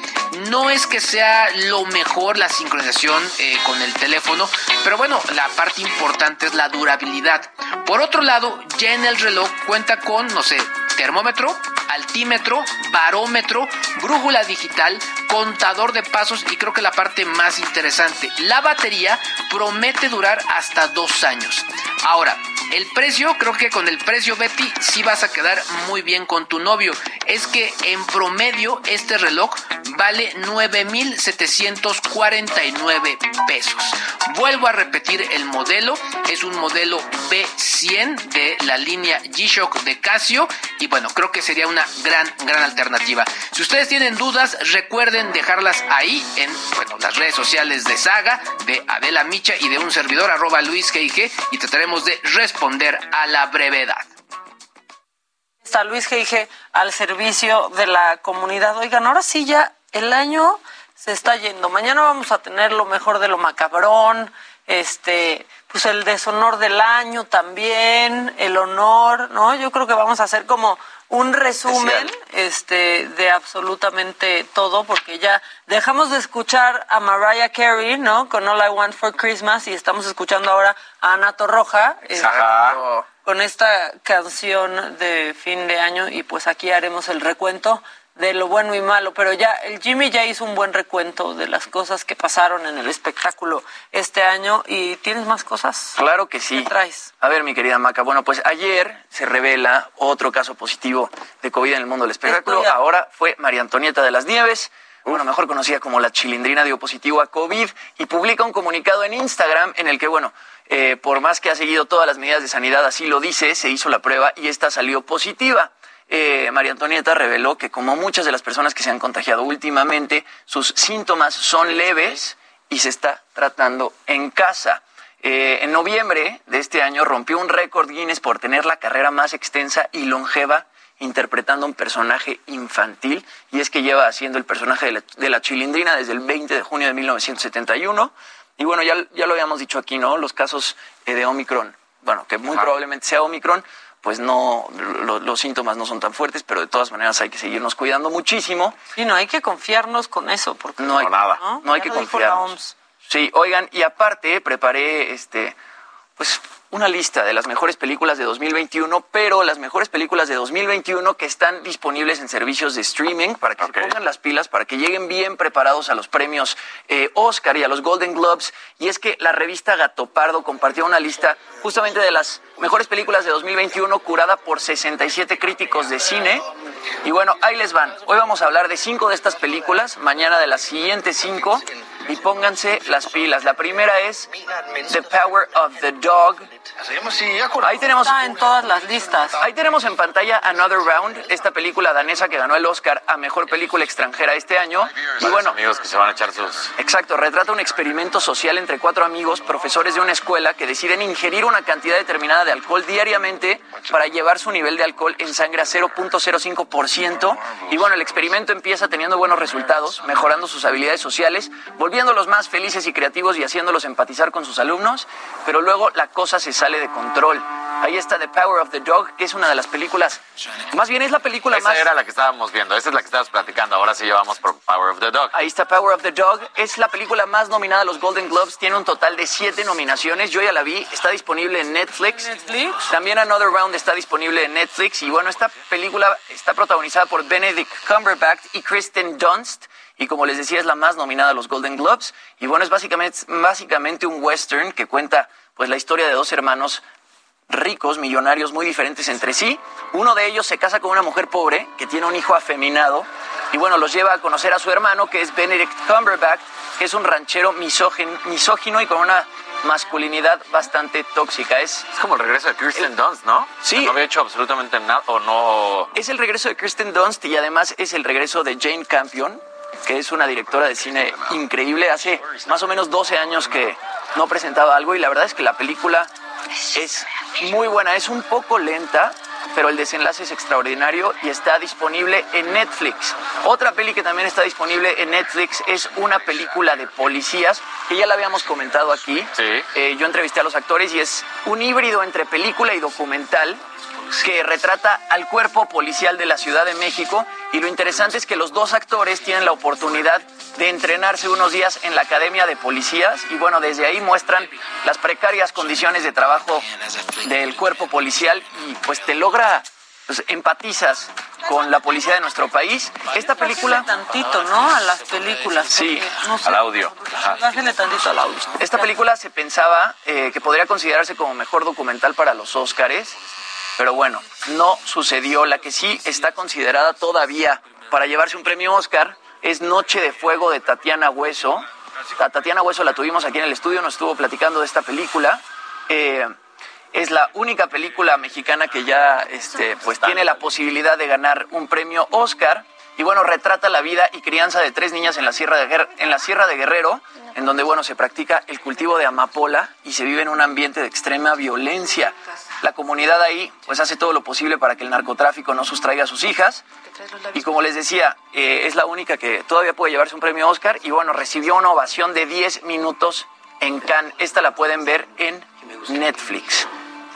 no es que sea lo mejor la sincronización eh, con el teléfono, pero bueno, la parte importante es la durabilidad. Por otro lado, ya en el reloj cuenta con, no sé, termómetro, altímetro, barómetro, brújula digital, contador de pasos y creo que la parte más interesante, la batería promete durar hasta dos años. Ahora, el precio, creo que con el precio Betty sí vas a quedar muy bien con tu novio. Es que en promedio este reloj vale 9.749 pesos. Vuelvo a repetir el modelo, es un modelo B100 de la línea G-Shock de Casio y bueno, creo que sería una gran, gran alternativa. Si ustedes tienen dudas, recuerden dejarlas ahí en bueno, las redes sociales de Saga, de Adela Micha y de un servidor arroba Luis G y trataremos de responder a la brevedad. Está Luis G.I.G. al servicio de la comunidad. Oigan, ahora sí ya el año se está yendo. Mañana vamos a tener lo mejor de lo macabrón, este, pues el deshonor del año también, el honor, ¿no? Yo creo que vamos a hacer como un resumen este de absolutamente todo porque ya dejamos de escuchar a Mariah Carey, ¿no? Con All I Want for Christmas y estamos escuchando ahora a Ana Torroja este, con esta canción de fin de año y pues aquí haremos el recuento de lo bueno y malo, pero ya el Jimmy ya hizo un buen recuento de las cosas que pasaron en el espectáculo este año y tienes más cosas. Claro que sí. ¿Qué traes? A ver, mi querida Maca, bueno, pues ayer se revela otro caso positivo de COVID en el mundo del espectáculo. Ahora fue María Antonieta de las Nieves, bueno, mejor conocida como la chilindrina dio positivo a COVID y publica un comunicado en Instagram en el que, bueno, eh, por más que ha seguido todas las medidas de sanidad, así lo dice, se hizo la prueba y esta salió positiva. Eh, María Antonieta reveló que como muchas de las personas que se han contagiado últimamente, sus síntomas son leves y se está tratando en casa. Eh, en noviembre de este año rompió un récord Guinness por tener la carrera más extensa y longeva interpretando un personaje infantil y es que lleva haciendo el personaje de la, de la chilindrina desde el 20 de junio de 1971 y bueno, ya, ya lo habíamos dicho aquí, ¿no? Los casos eh, de Omicron, bueno, que muy probablemente sea Omicron, pues no, lo- los síntomas no son tan fuertes, pero de todas maneras hay que seguirnos cuidando muchísimo. Y no hay que confiarnos con eso, porque No hay nada, no, hay Ya que confiarnos. Sí, oigan, y aparte preparé este pues una lista de las mejores películas de 2021, pero las mejores películas de 2021 que están disponibles en servicios de streaming para que se pongan las pilas, para que lleguen bien preparados a los premios eh, Oscar y a los Golden Globes. Y es que la revista Gato Pardo compartió una lista justamente de las mejores películas de 2021 curada por 67 críticos de cine. Y bueno, ahí les van. Hoy vamos a hablar de cinco de estas películas, mañana de las siguientes cinco. Y pónganse las pilas. La primera es The Power of the Dog. Ahí tenemos, Está en todas las listas. ahí tenemos en pantalla Another Round, esta película danesa que ganó el Oscar a Mejor Película Extranjera este año. Y bueno, amigos que se van a echar sus... Exacto, retrata un experimento social entre cuatro amigos, profesores de una escuela, que deciden ingerir una cantidad determinada de alcohol diariamente para llevar su nivel de alcohol en sangre a 0.05%. Y bueno, el experimento empieza teniendo buenos resultados, mejorando sus habilidades sociales, volviéndolos más felices y creativos y haciéndolos empatizar con sus alumnos, pero luego la cosa se sale de control. Ahí está The Power of the Dog, que es una de las películas, más bien es la película Esa más... era la que estábamos viendo, esa es la que estabas platicando, ahora sí llevamos por Power of the Dog. Ahí está Power of the Dog. Es la película más nominada a los Golden Globes. Tiene un total de siete nominaciones. Yo ya la vi. Está disponible en Netflix. También Another Round está disponible en Netflix. Y bueno, esta película está protagonizada por Benedict Cumberbatch y Kristen Dunst. Y como les decía, es la más nominada a los Golden Globes. Y bueno, es básicamente, básicamente un western que cuenta pues la historia de dos hermanos ricos, millonarios muy diferentes entre sí. Uno de ellos se casa con una mujer pobre que tiene un hijo afeminado y bueno, los lleva a conocer a su hermano que es Benedict Cumberbatch, que es un ranchero misógin- misógino y con una masculinidad bastante tóxica. Es, Es como el regreso de Kirsten Dunst, ¿no? Sí. No había hecho absolutamente nada, o no... es el regreso de Kristen Dunst y además es el regreso de Jane Campion, que es una directora de cine increíble. Hace más o menos 12 años que, no presentaba algo y la verdad es que la película es muy buena, es un poco lenta, pero el desenlace es extraordinario y está disponible en Netflix. Otra peli que también está disponible en Netflix es una película de policías que ya la habíamos comentado aquí. Eh, yo entrevisté a los actores y es un híbrido entre película y documental que retrata al cuerpo policial de la Ciudad de México y lo interesante es que los dos actores tienen la oportunidad de entrenarse unos días en la Academia de Policías y bueno, desde ahí muestran las precarias condiciones de trabajo del cuerpo policial y pues te logra pues, empatizas con la policía de nuestro país. Esta película tantito, ¿no? A las películas. Sí, al audio. Tantito al audio. Esta película se pensaba eh, que podría considerarse como mejor documental para los Óscares pero bueno, no sucedió. La que sí está considerada todavía para llevarse un premio Oscar es Noche de Fuego de Tatiana Hueso. A Tatiana Hueso la tuvimos aquí en el estudio, nos estuvo platicando de esta película. Eh, es la única película mexicana que ya este, pues, tiene la posibilidad de ganar un premio Oscar. Y bueno, retrata la vida y crianza de tres niñas en la Sierra de, en la Sierra de Guerrero, en donde bueno, se practica el cultivo de amapola y se vive en un ambiente de extrema violencia. La comunidad ahí pues hace todo lo posible para que el narcotráfico no sustraiga a sus hijas. Y como les decía, eh, es la única que todavía puede llevarse un premio Oscar y bueno, recibió una ovación de 10 minutos en Cannes. Esta la pueden ver en Netflix.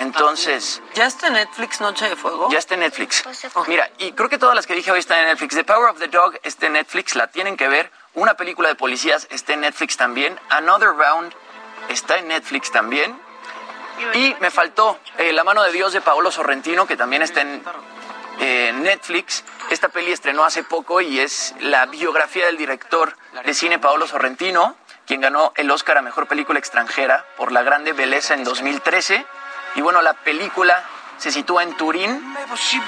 Entonces. ¿Ya está en Netflix Noche de Fuego? Ya está en Netflix. Mira, y creo que todas las que dije hoy están en Netflix. The Power of the Dog está en Netflix, la tienen que ver. Una película de policías está en Netflix también. Another Round está en Netflix también. Y me faltó eh, La mano de Dios de Paolo Sorrentino, que también está en Netflix. Esta peli estrenó hace poco y es la biografía del director de cine Paolo Sorrentino, quien ganó el Oscar a Mejor Película Extranjera por La Grande Belleza en 2013. Y bueno, la película se sitúa en Turín,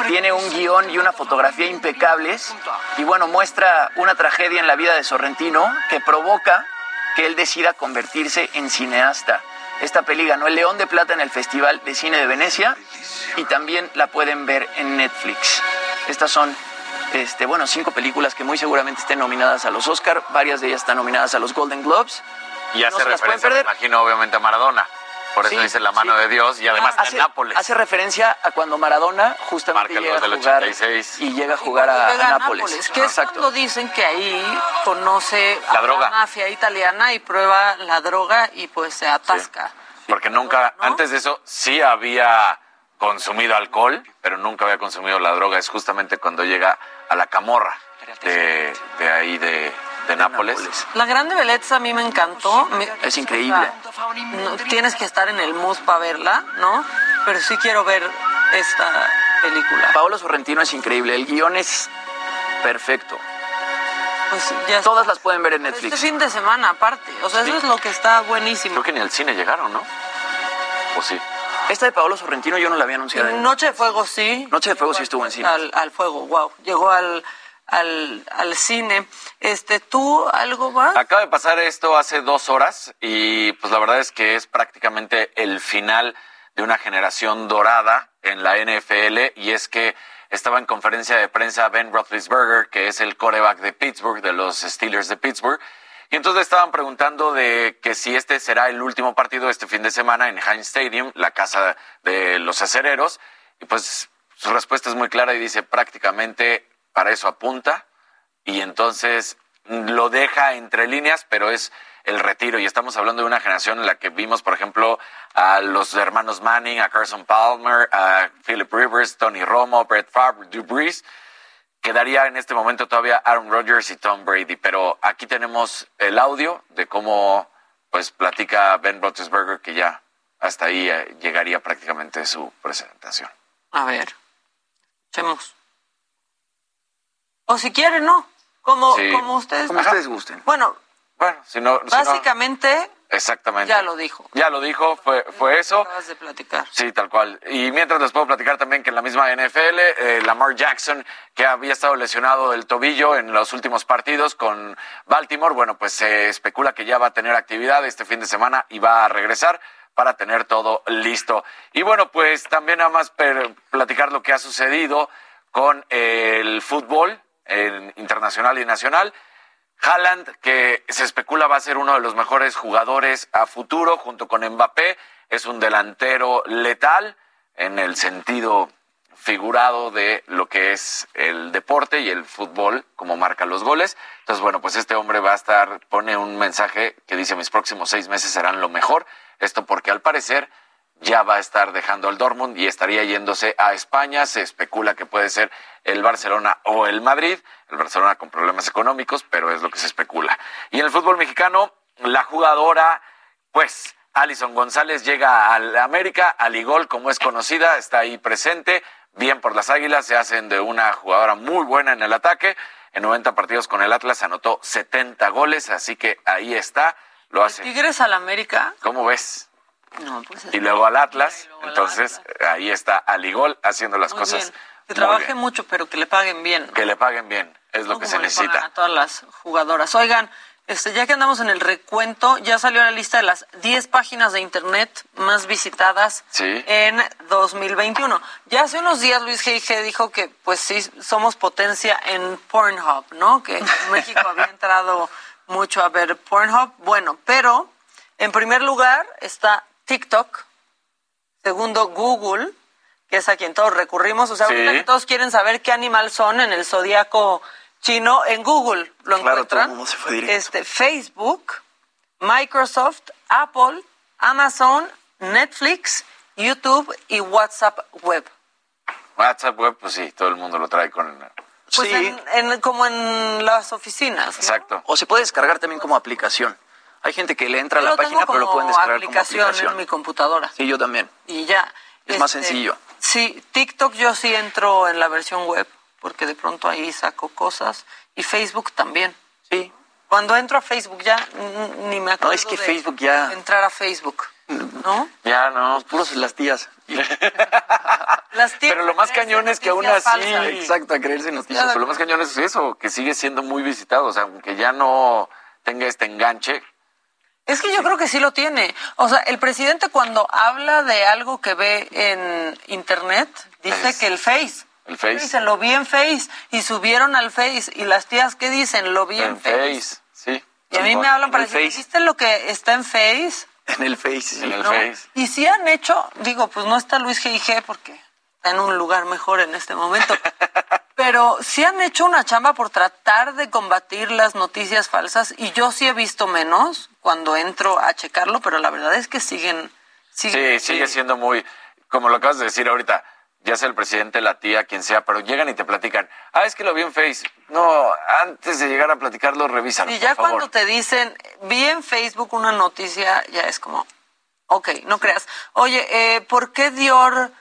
tiene un guion y una fotografía impecables y bueno, muestra una tragedia en la vida de Sorrentino que provoca que él decida convertirse en cineasta. Esta peli ganó el León de Plata en el Festival de Cine de Venecia y también la pueden ver en Netflix. Estas son, este, bueno, cinco películas que muy seguramente estén nominadas a los Oscar, varias de ellas están nominadas a los Golden Globes. Y hace referencia, me imagino, obviamente a Maradona. Por eso dice la mano de Dios y además hace, Nápoles. Hace referencia a cuando Maradona justamente llega a jugar y llega a jugar a, Nápoles. Que es cuando dicen que ahí conoce la a droga. la mafia italiana y prueba la droga y pues se atasca. Porque nunca, antes de eso sí había consumido alcohol, pero nunca había consumido la droga. Es justamente cuando llega a la camorra de, de ahí de, de Nápoles. La Grande Belleza a mí me encantó. es increíble. tienes que estar en el mood para verla, ¿no? Pero sí quiero ver esta película. Paolo Sorrentino es increíble. El guion es perfecto. Pues ya Todas las pueden ver en Netflix. Este fin de semana, aparte. O sea, eso es lo que está buenísimo. Creo que ni al cine llegaron, ¿no? ¿O sí? Esta de Paolo Sorrentino yo no la había anunciado. Noche de Fuego sí. Noche de Fuego sí estuvo en cine. Al, al fuego, wow. Llegó al al, al cine. Este, ¿Tú algo más? Acaba de pasar esto hace dos horas y pues la verdad es que es prácticamente el final de una generación dorada en la NFL y es que estaba en conferencia de prensa Ben Roethlisberger, que es el coreback de Pittsburgh, de los Steelers de Pittsburgh, y entonces estaban preguntando de que si este será el último partido este fin de semana en Heinz Stadium, la casa de los acereros, y pues su respuesta es muy clara y dice prácticamente para eso apunta y entonces lo deja entre líneas, pero es el retiro. Y estamos hablando de una generación en la que vimos, por ejemplo, a los hermanos Manning, a Carson Palmer, a Philip Rivers, Tony Romo, Brett Favre, Brees. Quedaría en este momento todavía Aaron Rodgers y Tom Brady, pero aquí tenemos el audio de cómo pues platica Ben Roethlisberger que ya hasta ahí eh, llegaría prácticamente su presentación. A ver, hacemos. O si quieren, no. Como, como ustedes, como ustedes gusten. Bueno, bueno si no, básicamente. Exactamente. Ya lo dijo. Ya lo dijo, fue, fue eso. Acabas de platicar. Sí, tal cual. Y mientras les puedo platicar también que en la misma NFL, eh, Lamar Jackson, que había estado lesionado del tobillo en los últimos partidos con Baltimore, bueno, pues se especula que ya va a tener actividad este fin de semana y va a regresar para tener todo listo. Y bueno, pues también nada más platicar lo que ha sucedido con el fútbol internacional y nacional. Haaland, que se especula va a ser uno de los mejores jugadores a futuro, junto con Mbappé, es un delantero letal en el sentido figurado de lo que es el deporte y el fútbol, como marca los goles. Entonces, bueno, pues este hombre va a estar, pone un mensaje que dice mis próximos seis meses serán lo mejor. Esto porque al parecer ya va a estar dejando el Dortmund y estaría yéndose a España. Se especula que puede ser el Barcelona o el Madrid. El Barcelona con problemas económicos, pero es lo que se especula. Y en el fútbol mexicano, la jugadora, pues, Alison González llega al América, al Igol, como es conocida, está ahí presente, bien por las Águilas, se hacen de una jugadora muy buena en el ataque. En 90 partidos con el Atlas anotó 70 goles, así que ahí está, lo hace. ¿Tigres al América? ¿Cómo ves? No, pues y luego al Atlas, entonces ahí está Aligol haciendo las Muy cosas. bien. Que trabaje bien. mucho, pero que le paguen bien. Que le paguen bien, es lo que se necesita. A todas las jugadoras. Oigan, este, ya que andamos en el recuento, ya salió la lista de las 10 páginas de internet más visitadas Sí. en 2021. Ya hace unos días Luis G.I.G. dijo que pues sí somos potencia en Pornhub, ¿no? Que México había entrado mucho a ver Pornhub. Bueno, pero en primer lugar está TikTok, segundo Google, que es a quien todos recurrimos. O sea, Sí. ahorita que todos quieren saber qué animal son en el zodiaco chino, en Google lo Claro, todo el encuentran. mundo se fue directo. Este, Facebook, Microsoft, Apple, Amazon, Netflix, YouTube y WhatsApp Web. WhatsApp web, pues sí, todo el mundo lo trae con... Pues en, en- como en las oficinas. ¿no? Exacto. O se puede descargar también como aplicación. Hay gente que le entra a la tengo página, pero lo pueden descargar aplicación como aplicación. en mi computadora. Sí, yo también. Y ya. Es más Este, sencillo. Sí, TikTok yo sí entro en la versión web, porque de pronto ahí saco cosas. Y Facebook también. Sí. Cuando entro a Facebook ya mm, ni me acuerdo es que de Facebook ya- entrar a Facebook, ¿no? Ya no. Puros las tías. Las tías Pero lo más cañón es que aún así... Exacto, a creerse noticias. Pero lo más cañón es eso, que sigue siendo muy visitado, o sea, aunque ya no tenga este enganche, Es que yo creo que sí lo tiene. O sea, el presidente cuando habla de algo que ve en internet, dice que el Face. el Face. Dicen, lo vi en Face y subieron al Face. Y las tías, ¿qué dicen? Lo vi en, en Face. Face, sí. Y a mí me hablan para el decir, Face. ¿viste lo que está en Face? En el Face, sí. En el ¿No? Face. Y si han hecho, digo, pues no está Luis G.I.G. porque está en un lugar mejor en este momento. Pero sí han hecho una chamba por tratar de combatir las noticias falsas y yo sí he visto menos cuando entro a checarlo, pero la verdad es que siguen... siguen Sí, sigue siendo muy, como lo acabas de decir ahorita, ya sea el presidente, la tía, quien sea, pero llegan y te platican, ah, es que lo vi en Face. No, antes de llegar a platicarlo, revísalo, Y por ya favor. cuando te dicen, vi en Facebook una noticia, ya es como, ok, no creas. Oye, eh, ¿por qué Dior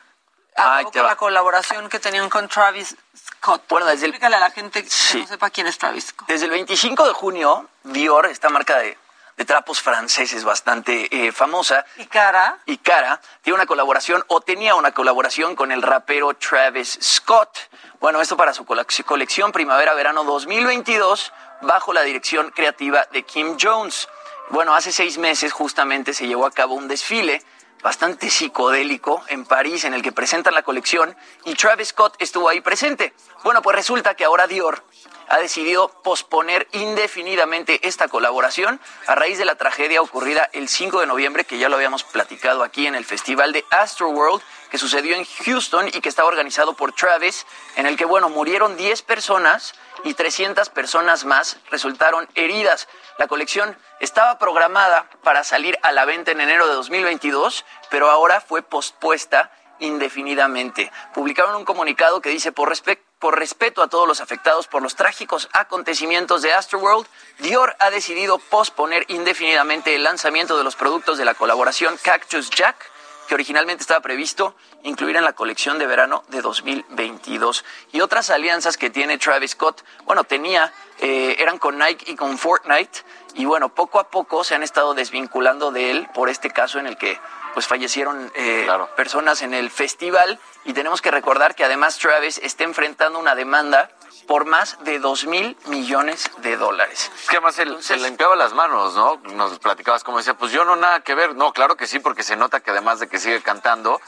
Ay, la colaboración que tenían con Travis Scott? Bueno, desde el- Explícale a la gente que Sí. no sepa quién es Travis Scott. Desde el 25 de junio, Dior, esta marca de, de trapos franceses bastante eh, famosa Y cara, y cara, tiene una colaboración o tenía una colaboración con el rapero Travis Scott. Bueno, esto para su colec- colección Primavera-Verano 2022 bajo la dirección creativa de Kim Jones. Bueno, hace seis meses justamente se llevó a cabo un desfile bastante psicodélico en París en el que presentan la colección y Travis Scott estuvo ahí presente. Bueno, pues resulta que ahora Dior ha decidido posponer indefinidamente esta colaboración a raíz de la tragedia ocurrida el 5 de noviembre, que ya lo habíamos platicado aquí en el Festival de Astroworld, que sucedió en Houston y que estaba organizado por Travis, en el que, bueno, murieron 10 personas y 300 personas más resultaron heridas. La colección estaba programada para salir a la venta en enero de 2022, pero ahora fue pospuesta indefinidamente. Publicaron un comunicado que dice, por, por respeto a todos los afectados por los trágicos acontecimientos de Astroworld, Dior ha decidido posponer indefinidamente el lanzamiento de los productos de la colaboración Cactus Jack, que originalmente estaba previsto incluir en la colección de verano de 2022. Y otras alianzas que tiene Travis Scott, bueno, tenía, eh, eran con Nike y con Fortnite, y bueno, poco a poco se han estado desvinculando de él por este caso en el que pues fallecieron eh, personas en el festival y tenemos que recordar que además Travis está enfrentando una demanda por más de 2 mil millones de dólares. Es que además se, se le limpiaba las manos, ¿no? Nos platicabas como decía, pues yo no nada que ver. No, claro que sí, porque se nota que además de que sigue cantando,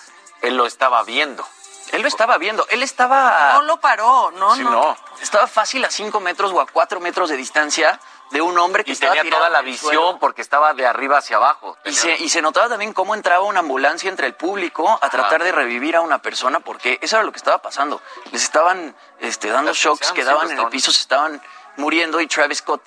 él lo estaba viendo. Él lo estaba viendo, él estaba... no lo paró, no, Sí, no. no. Estaba fácil a 5 metros o a 4 metros de distancia de un hombre que y estaba tenía tirado toda la visión porque estaba de arriba hacia abajo. Y se, y se notaba también cómo entraba una ambulancia entre el público a tratar de revivir a una persona, porque eso era lo que estaba pasando. Les estaban este, dando shocks, quedaban en el piso, se estaban muriendo y Travis Scott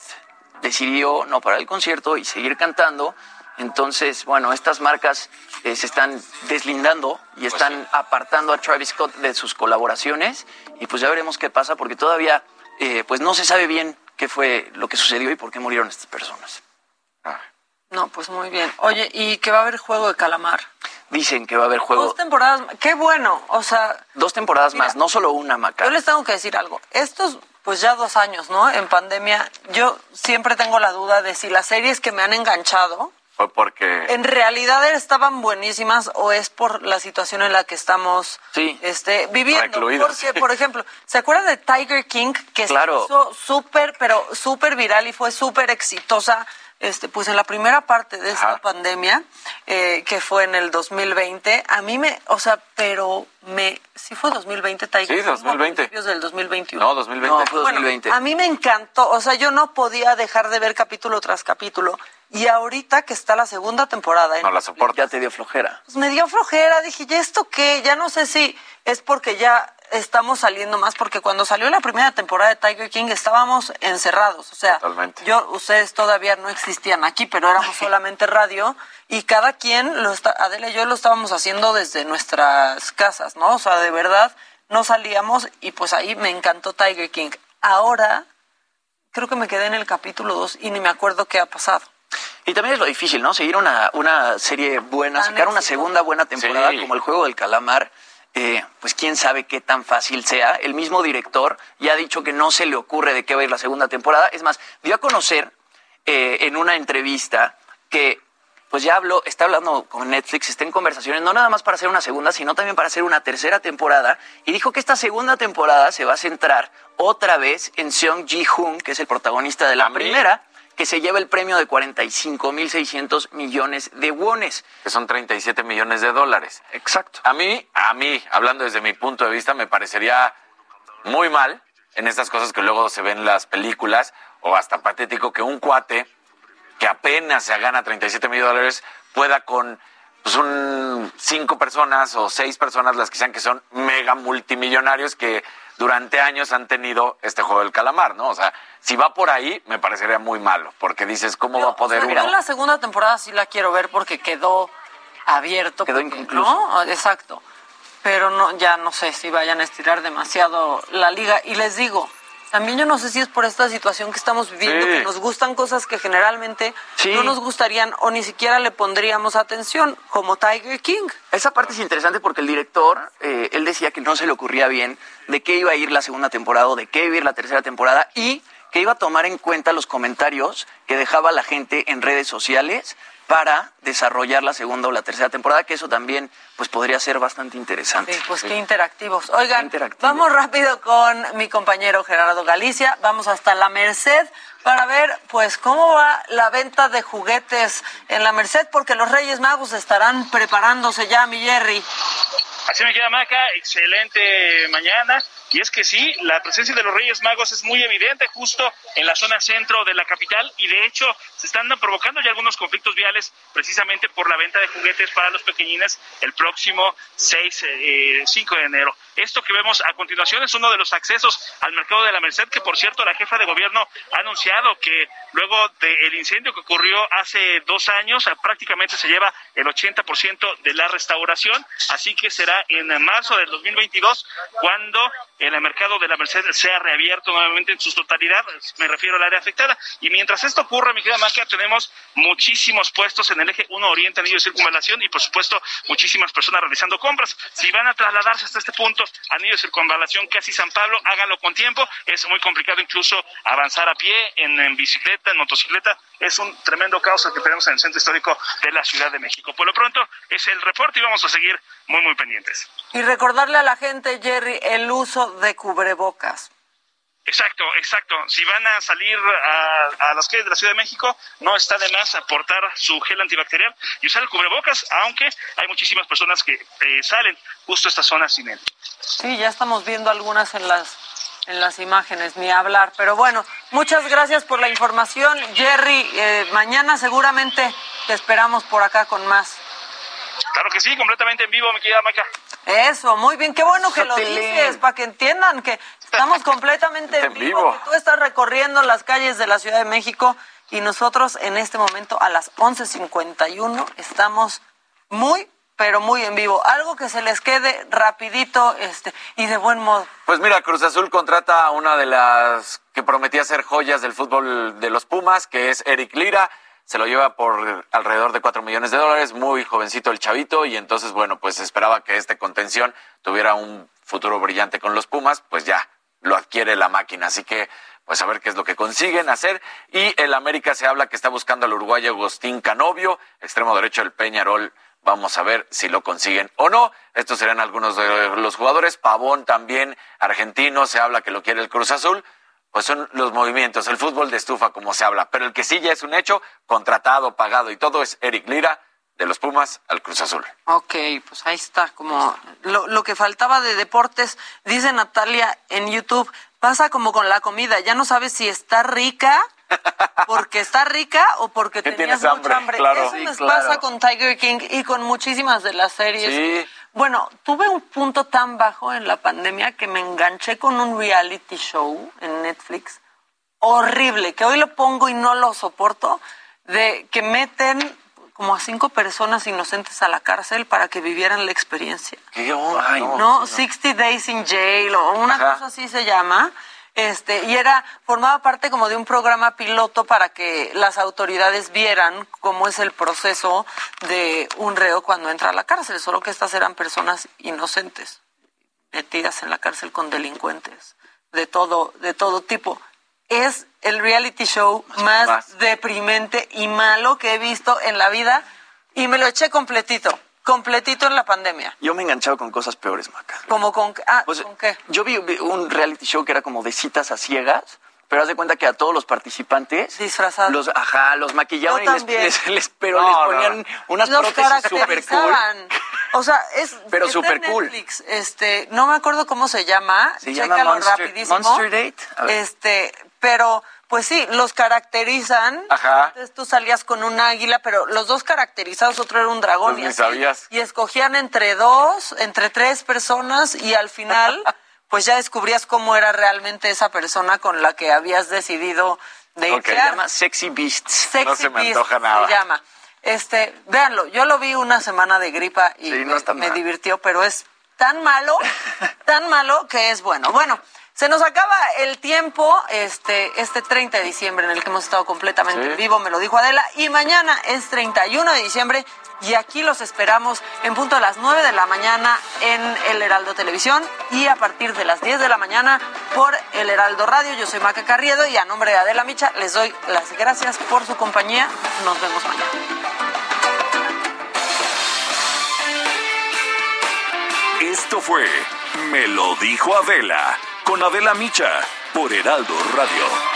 decidió no parar el concierto y seguir cantando. Entonces, bueno, estas marcas eh, se están deslindando y están apartando a Travis Scott de sus colaboraciones y pues ya veremos qué pasa porque todavía eh, pues no se sabe bien qué fue lo que sucedió y por qué murieron estas personas. No, pues muy bien. Oye, ¿y que va a haber juego de calamar? Dicen que va a haber juego Dos temporadas. Qué bueno. O sea, dos temporadas más, no solo una, Maca. yo les tengo que decir algo. Estos, pues ya dos años, ¿no? En pandemia, yo siempre tengo la duda de si las series que me han enganchado Fue porque... en realidad estaban buenísimas o es por la situación en la que estamos Sí. este, viviendo. Recluidos, Porque, sí. por ejemplo, ¿se acuerdan de Tiger King? Que Claro. se hizo súper, pero súper viral y fue súper exitosa. Este, pues en la primera parte de esta Ajá. pandemia, eh, que fue en el 2020, a mí me, o sea, pero me, sí fue 2020, Tiger Sí, King, o a 2020. principios del 2021. No, 2020. No, fue Bueno, 2020. a mí me encantó, o sea, yo no podía dejar de ver capítulo tras capítulo. Y ahorita que está la segunda temporada, en No la soporto. ya te dio flojera. pues me dio flojera, dije, ¿ya esto qué? Ya no sé si es porque ya estamos saliendo más, porque cuando salió la primera temporada de Tiger King estábamos encerrados, o sea, Totalmente. yo, ustedes todavía no existían aquí, pero éramos solamente radio y cada quien, lo está, Adela y yo lo estábamos haciendo desde nuestras casas, ¿no? O sea, de verdad, no salíamos y pues ahí me encantó Tiger King. Ahora, creo que me quedé en el capítulo 2 y ni me acuerdo qué ha pasado. Y también es lo difícil, ¿no? Seguir una, una serie buena, Tan sacar una segunda buena temporada Sí. como el juego del calamar, eh, pues quién sabe qué tan fácil sea. El mismo director ya ha dicho que no se le ocurre de qué va a ir la segunda temporada. Es más, dio a conocer eh, en una entrevista que pues ya habló, está hablando con Netflix, está en conversaciones, no nada más para hacer una segunda, sino también para hacer una tercera temporada. Y dijo que esta segunda temporada se va a centrar otra vez en Seong Ji-hoon, que es el protagonista de la ¿A mí? Que se lleva el premio de 45.600 millones de wones. que son 37 millones de dólares. Exacto. A mí, a mí, hablando desde mi punto de vista, me parecería muy mal en estas cosas que luego se ven en las películas, o hasta patético que un cuate que apenas se gana 37 millones de dólares pueda con pues, un cinco personas o seis personas, las que sean que son mega multimillonarios que durante años han tenido este juego del calamar, ¿no? O sea, si va por ahí, me parecería muy malo, porque dices, ¿cómo va a poder O sea, yo uno? la segunda temporada sí la quiero ver porque quedó abierto. Quedó porque- inconcluso. ¿no? Exacto. Pero no, ya no sé si vayan a estirar demasiado la liga. Y les digo, también yo no sé si es por esta situación que estamos viviendo, Sí. que nos gustan cosas que generalmente Sí. no nos gustarían o ni siquiera le pondríamos atención, como Tiger King. Esa parte es interesante porque el director, eh, él decía que no se le ocurría bien de qué iba a ir la segunda temporada o de qué iba a ir la tercera temporada y que iba a tomar en cuenta los comentarios que dejaba la gente en redes sociales para desarrollar la segunda o la tercera temporada, que eso también pues podría ser bastante interesante. Sí, pues qué interactivos. Oigan, interactivo. vamos rápido con mi compañero Gerardo Galicia. Vamos hasta la Merced para ver, pues, cómo va la venta de juguetes en la Merced, porque los Reyes Magos estarán preparándose ya, mi Jerry. Así me queda Maca, excelente mañana. Y es que sí, la presencia de los Reyes Magos es muy evidente justo en la zona centro de la capital y de hecho se están provocando ya algunos conflictos viales precisamente por la venta de juguetes para los pequeñines el próximo 6, eh, 5 de enero. Esto que vemos a continuación es uno de los accesos al mercado de la Merced, que por cierto la jefa de gobierno ha anunciado que luego del incendio que ocurrió hace dos años, eh, prácticamente se lleva el 80% de la restauración, así que será en marzo del 2022 cuando el mercado de la Merced sea reabierto nuevamente en su totalidad, me refiero al área afectada. Y mientras esto ocurra, mi querida Maca, tenemos muchísimos puestos en el eje 1 Oriente, anillo de circunvalación, y por supuesto muchísimas personas realizando compras. Si van a trasladarse hasta este punto, anillo de circunvalación, casi San Pablo, háganlo con tiempo. Es muy complicado incluso avanzar a pie, en bicicleta, en motocicleta. Es un tremendo caos el que tenemos en el centro histórico de la Ciudad de México. Por lo pronto, es el reporte y vamos a seguir muy, muy pendientes. Y recordarle a la gente, Jerry, el uso de cubrebocas. Exacto, exacto. Si van a salir a, a las calles de la Ciudad de México, no está de más aportar su gel antibacterial y usar el cubrebocas, aunque hay muchísimas personas que eh, salen justo a esta zona sin él. Sí, ya estamos viendo algunas en las en las imágenes, ni hablar. Pero bueno, muchas gracias por la información. Jerry, eh, mañana seguramente te esperamos por acá con más. Claro que sí, completamente en vivo, mi querida Maca. Eso, muy bien, qué bueno que lo dices, para que entiendan que estamos completamente en vivo. que Tú estás recorriendo las calles de la Ciudad de México y nosotros en este momento a las 11.51 estamos muy, pero muy en vivo. Algo que se les quede rapidito este, y de buen modo. Pues mira, Cruz Azul contrata a una de las que prometía ser joyas del fútbol de los Pumas, que es Eric Lira. Se lo lleva por alrededor de 4 millones de dólares, muy jovencito el chavito, y entonces, bueno, pues esperaba que este contención tuviera un futuro brillante con los Pumas, pues ya lo adquiere la máquina. Así que pues a ver qué es lo que consiguen hacer. Y el América se habla que está buscando al uruguayo Agustín Canovio, extremo derecho del Peñarol. Vamos a ver si lo consiguen o no. Estos serán algunos de los jugadores. Pavón también, argentino, se habla que lo quiere el Cruz Azul. Pues son los movimientos, el fútbol de estufa como se habla. Pero el que sí ya es un hecho, contratado, pagado y todo es Eric Lira, de los Pumas al Cruz Azul. Ok, pues ahí está, como lo, lo, que faltaba de deportes, dice Natalia en YouTube, pasa como con la comida, ya no sabes si está rica porque está rica o porque tenías mucha hambre. Eso nos pasa con Tiger King y con muchísimas de las series. Bueno, tuve un punto tan bajo en la pandemia que me enganché con un reality show en Netflix horrible, que hoy lo pongo y no lo soporto, de que meten como a cinco personas inocentes a la cárcel para que vivieran la experiencia. ¿Qué? Ay, no, no, 60 Days in Jail o una cosa así se llama. Este, y era, formaba parte como de un programa piloto para que las autoridades vieran cómo es el proceso de un reo cuando entra a la cárcel, solo que estas eran personas inocentes, metidas en la cárcel con delincuentes, de todo, de todo tipo es el reality show más, deprimente y malo que he visto en la vida y me lo eché completito. Completito en la pandemia. Yo me he enganchado con cosas peores, Maca. ¿Como con, ah, pues, ¿con qué? Yo vi, un reality show que era como de citas a ciegas, pero haz de cuenta que a todos los participantes disfrazados. los ajá los maquillaban y les, les, pero les ponían unas prótesis super cool. O sea es pero super cool. Este no me acuerdo cómo se llama. Se llama Monster, rapidísimo. Monster Date. Este pero pues sí, los caracterizan. Ajá. Entonces tú salías con un águila, pero los dos caracterizados, otro era un dragón. Pues y, así, sabías. y escogían entre dos, entre tres personas y al final, pues ya descubrías cómo era realmente esa persona con la que habías decidido de okay. Se llama Sexy Beasts. Sexy no se me Beasts antoja nada. Se llama. Este, véanlo, yo lo vi una semana de gripa y sí, no me, me divirtió, pero es tan malo, tan malo que es bueno. Bueno, se nos acaba el tiempo, este, este 30 de diciembre en el que hemos estado completamente en vivo, me lo dijo Adela, y mañana es 31 de diciembre y aquí los esperamos en punto a las 9 de la mañana en el Heraldo Televisión y a partir de las 10 de la mañana por el Heraldo Radio. Yo soy Maca Carriedo y a nombre de Adela Micha les doy las gracias por su compañía. Nos vemos mañana. Esto fue Me lo dijo Adela con Adela Micha por Heraldo Radio.